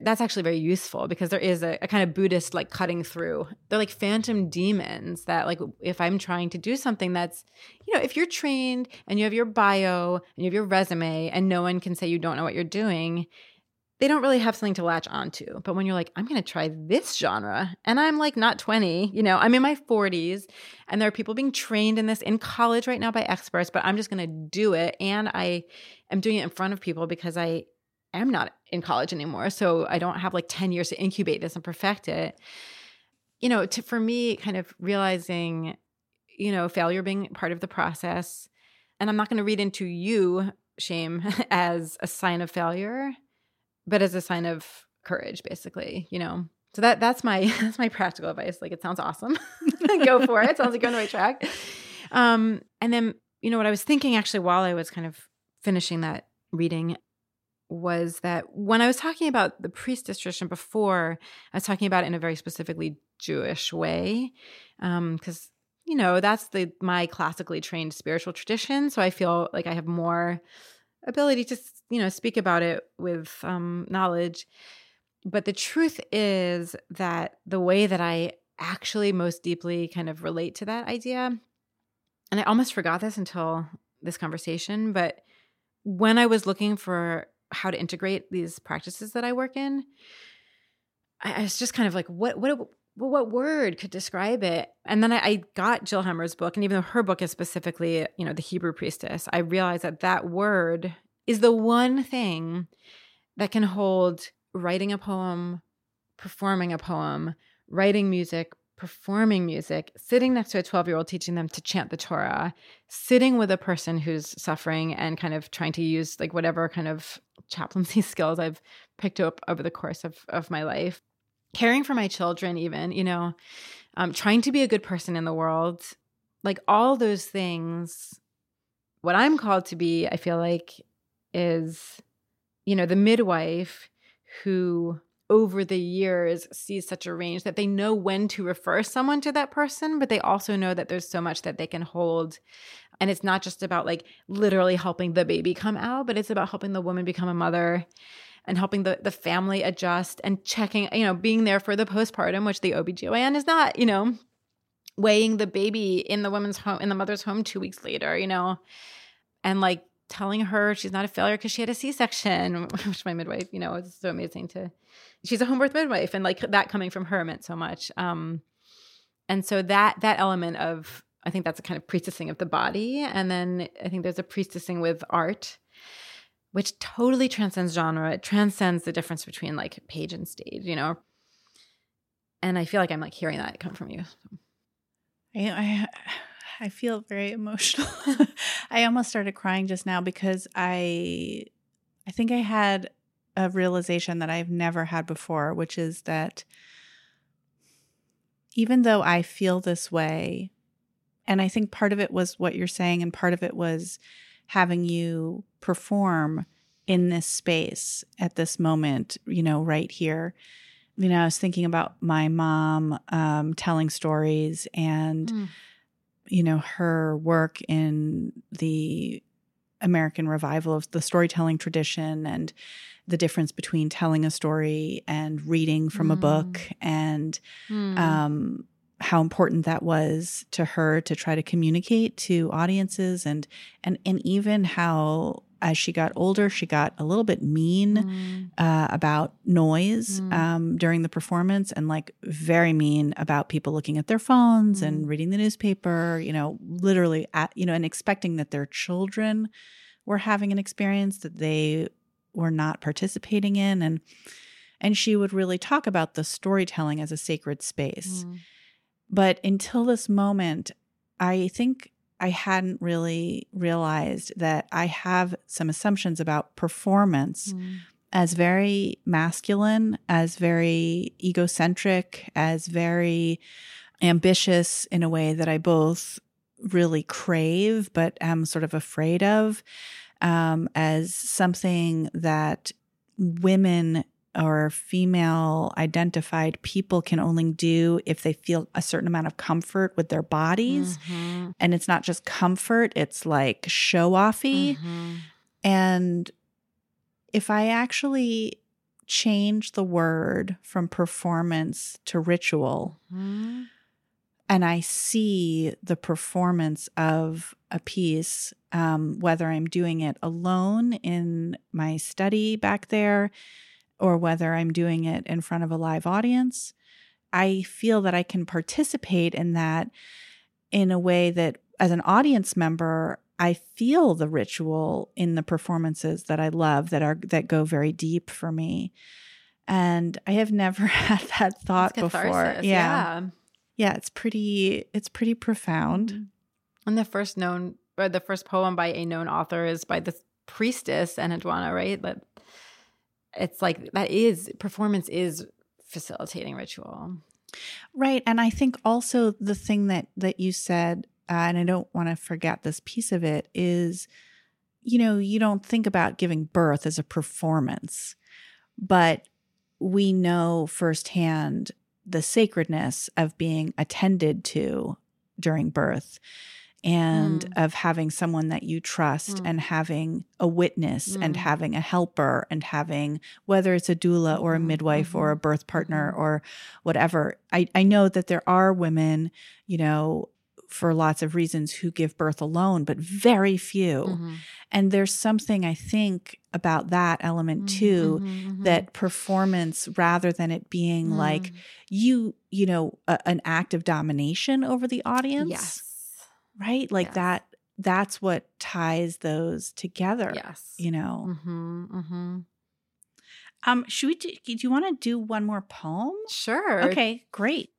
that's actually very useful because there is a, a, kind of Buddhist like cutting through. They're like phantom demons that like if I'm trying to do something that's, you know, if you're trained and you have your bio and you have your resume and no one can say you don't know what you're doing, they don't really have something to latch onto. But when you're like, I'm going to try this genre and I'm like not 20, you know, I'm in my 40s and there are people being trained in this in college right now by experts, but I'm just going to do it and I am doing it in front of people because I am not in college anymore. So I don't have like 10 years to incubate this and perfect it. You know, to, for me, kind of realizing, you know, failure being part of the process. And I'm not going to read into you, shame, as a sign of failure, but as a sign of courage, basically, you know. So that that's my that's my practical advice. Like it sounds awesome. Go for it. Sounds like you're on the right track. Um, and then, you know, what I was thinking actually while I was kind of finishing that reading was that when I was talking about the priestess tradition before, I was talking about it in a very specifically Jewish way, because um, you know that's the my classically trained spiritual tradition. So I feel like I have more ability to you know speak about it with um, knowledge. But the truth is that the way that I actually most deeply kind of relate to that idea. And I almost forgot this until this conversation, but when I was looking for how to integrate these practices that I work in, I, was just kind of like, what, what, what word could describe it? And then I, I got Jill Hammer's book, and even though her book is specifically, you know, the Hebrew priestess, I realized that that word is the one thing that can hold writing a poem, performing a poem, writing music, performing music, sitting next to a 12 year old, teaching them to chant the Torah, sitting with a person who's suffering and kind of trying to use like whatever kind of chaplaincy skills I've picked up over the course of, of my life, caring for my children, even, you know, um, trying to be a good person in the world, like all those things. What I'm called to be, I feel like, is, you know, the midwife who over the years sees such a range that they know when to refer someone to that person, but they also know that there's so much that they can hold. And it's not just about like literally helping the baby come out, but it's about helping the woman become a mother and helping the, the family adjust and checking, you know, being there for the postpartum, which the OBGYN is not, you know, weighing the baby in the woman's home, in the mother's home two weeks later, you know, and like telling her she's not a failure because she had a C-section, which my midwife, you know, was so amazing to. She's a home birth midwife, and like that coming from her meant so much. Um, and so that that element of I think that's a kind of priestessing of the body, and then I think there's a priestessing with art, which totally transcends genre. It transcends the difference between like page and stage, you know. And I feel like I'm like hearing that come from you. I, I I feel very emotional. I almost started crying just now because I I think I had a realization that I've never had before, which is that even though I feel this way, and I think part of it was what you're saying, and part of it was having you perform in this space at this moment, you know, right here. You know, I was thinking about my mom um, telling stories and. Mm you know, her work in the American revival of the storytelling tradition and the difference between telling a story and reading from mm. a book mm. and mm. um, how important that was to her to try to communicate to audiences and and and even how as she got older, she got a little bit mean mm. uh, about noise mm. um, during the performance and like very mean about people looking at their phones mm. and reading the newspaper, you know, literally, at, you know, and expecting that their children were having an experience that they were not participating in. And, and she would really talk about the storytelling as a sacred space. Mm. But until this moment, I think I hadn't really realized that I have some assumptions about performance mm. as very masculine, as very egocentric, as very ambitious in a way that I both really crave but am sort of afraid of, um, as something that women or female identified people can only do if they feel a certain amount of comfort with their bodies. Mm-hmm. And it's not just comfort, it's like show offy. Mm-hmm. And if I actually change the word from performance to ritual, mm-hmm. and I see the performance of a piece, um, whether I'm doing it alone in my study back there or whether I'm doing it in front of a live audience, I feel that I can participate in that in a way that, as an audience member, I feel the ritual in the performances that I love that are that go very deep for me. And I have never had that thought before. Yeah. yeah. Yeah, it's pretty it's pretty profound. Mm-hmm. And the first known or the first poem by a known author is by the priestess Enheduanna, right? That it's like that is performance is facilitating ritual. Right and i think also the thing that that you said uh, and i don't want to forget this piece of it is you know you don't think about giving birth as a performance but we know firsthand the sacredness of being attended to during birth and Mm. of having someone that you trust Mm. and having a witness and Mm. having a helper and having whether it's a doula or a Mhm, midwife or a birth partner mhm. or whatever. I, I know that there are women, you know, for lots of reasons who give birth alone, but very few. Mhm. And there's something I think about that element too Mhm, mhm, that performance rather than it being mhm. like you you know a, an act of domination over the audience yes, right? Like that that's what ties those together yes, you know? Hmm hmm um should we do, do you want to do one more poem? Sure. okay great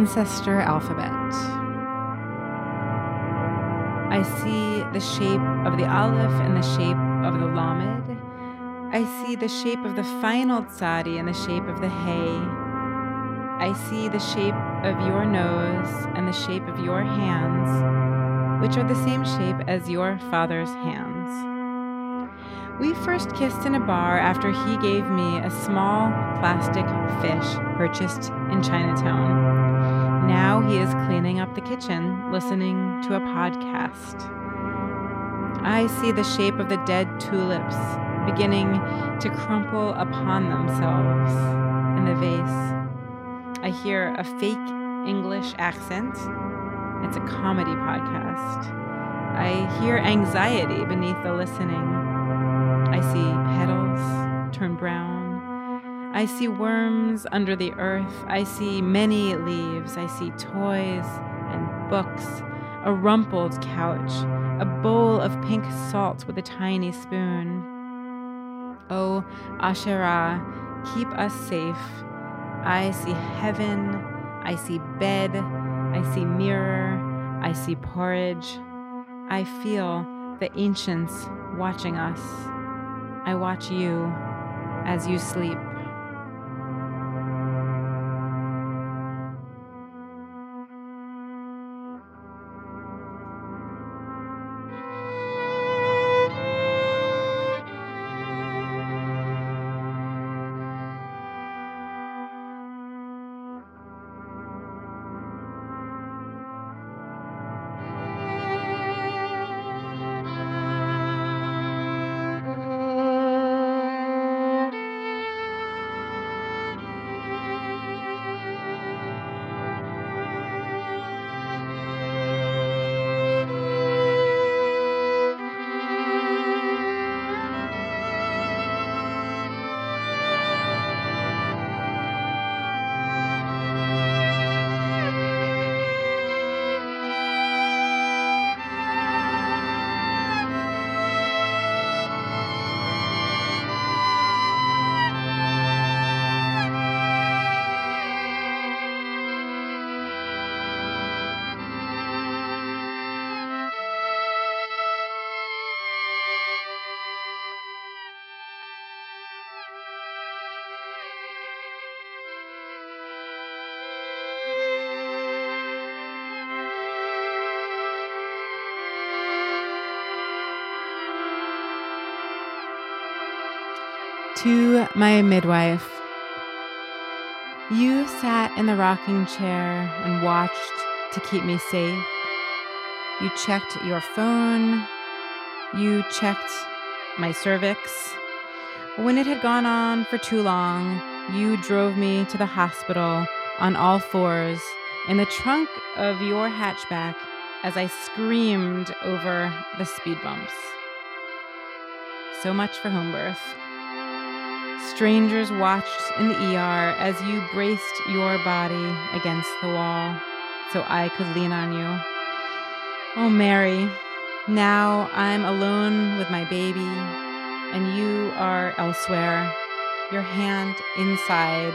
Ancestor alphabet. I see the shape of the aleph and the shape of the lamed. I see the shape of the final tzadi and the shape of the hay. I see the shape of your nose and the shape of your hands, which are the same shape as your father's hands. We first kissed in a bar after he gave me a small plastic fish purchased in Chinatown. Now he is cleaning up the kitchen, listening to a podcast. I see the shape of the dead tulips beginning to crumple upon themselves in the vase. I hear a fake English accent. It's a comedy podcast. I hear anxiety beneath the listening. I see petals turn brown. I see worms under the earth. I see many leaves. I see toys and books, a rumpled couch, a bowl of pink salt with a tiny spoon. Oh, Asherah, keep us safe. I see heaven. I see bed. I see mirror. I see porridge. I feel the ancients watching us. I watch you as you sleep. My midwife, you sat in the rocking chair and watched to keep me safe. You checked your phone. You checked my cervix. When it had gone on for too long, you drove me to the hospital on all fours in the trunk of your hatchback as I screamed over the speed bumps. So much for home birth. Strangers watched in the ER as you braced your body against the wall so I could lean on you. Oh, Mary, now I'm alone with my baby, and you are elsewhere, your hand inside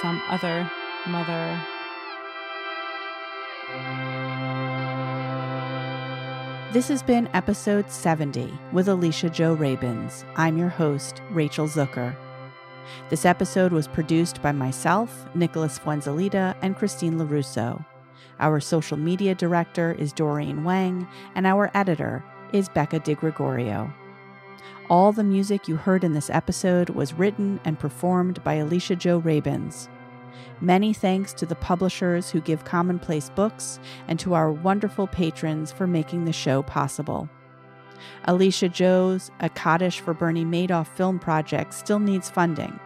some other mother. This has been episode 70 with Alicia Jo Rabins. I'm your host, Rachel Zucker. This episode was produced by myself, Nicholas Fuenzalida, and Christine LaRusso. Our social media director is Doreen Wang, and our editor is Becca DiGregorio. All the music you heard in this episode was written and performed by Alicia Jo Rabins. Many thanks to the publishers who give Commonplace books and to our wonderful patrons for making the show possible. Alicia Jo's A Kaddish for Bernie Madoff film project still needs funding.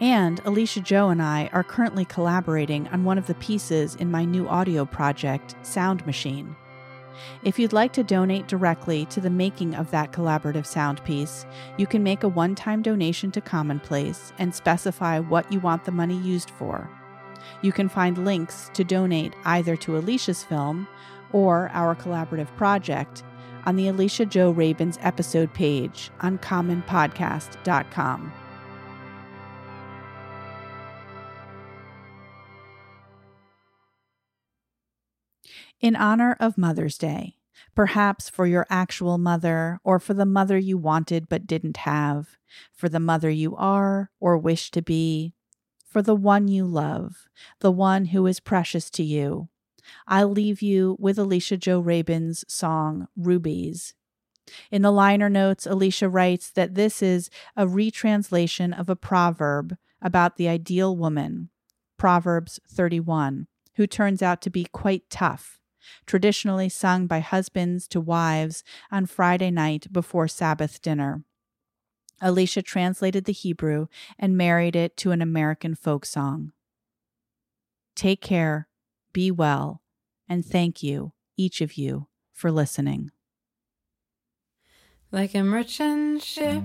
And Alicia Jo and I are currently collaborating on one of the pieces in my new audio project, Sound Machine. If you'd like to donate directly to the making of that collaborative sound piece, you can make a one time donation to Commonplace and specify what you want the money used for. You can find links to donate either to Alicia's film or our collaborative project on the Alicia Jo Rabins episode page on commonpodcast.com. In honor of Mother's Day, perhaps for your actual mother or for the mother you wanted but didn't have, for the mother you are or wish to be, for the one you love, the one who is precious to you. I'll leave you with Alicia Jo Rabins' song Rubies. In the liner notes, Alicia writes that this is a retranslation of a proverb about the ideal woman, Proverbs 31, who turns out to be quite tough, traditionally sung by husbands to wives on Friday night before Sabbath dinner. Alicia translated the Hebrew and married it to an American folk song. Take care, be well, and thank you, each of you, for listening. Like a merchant ship,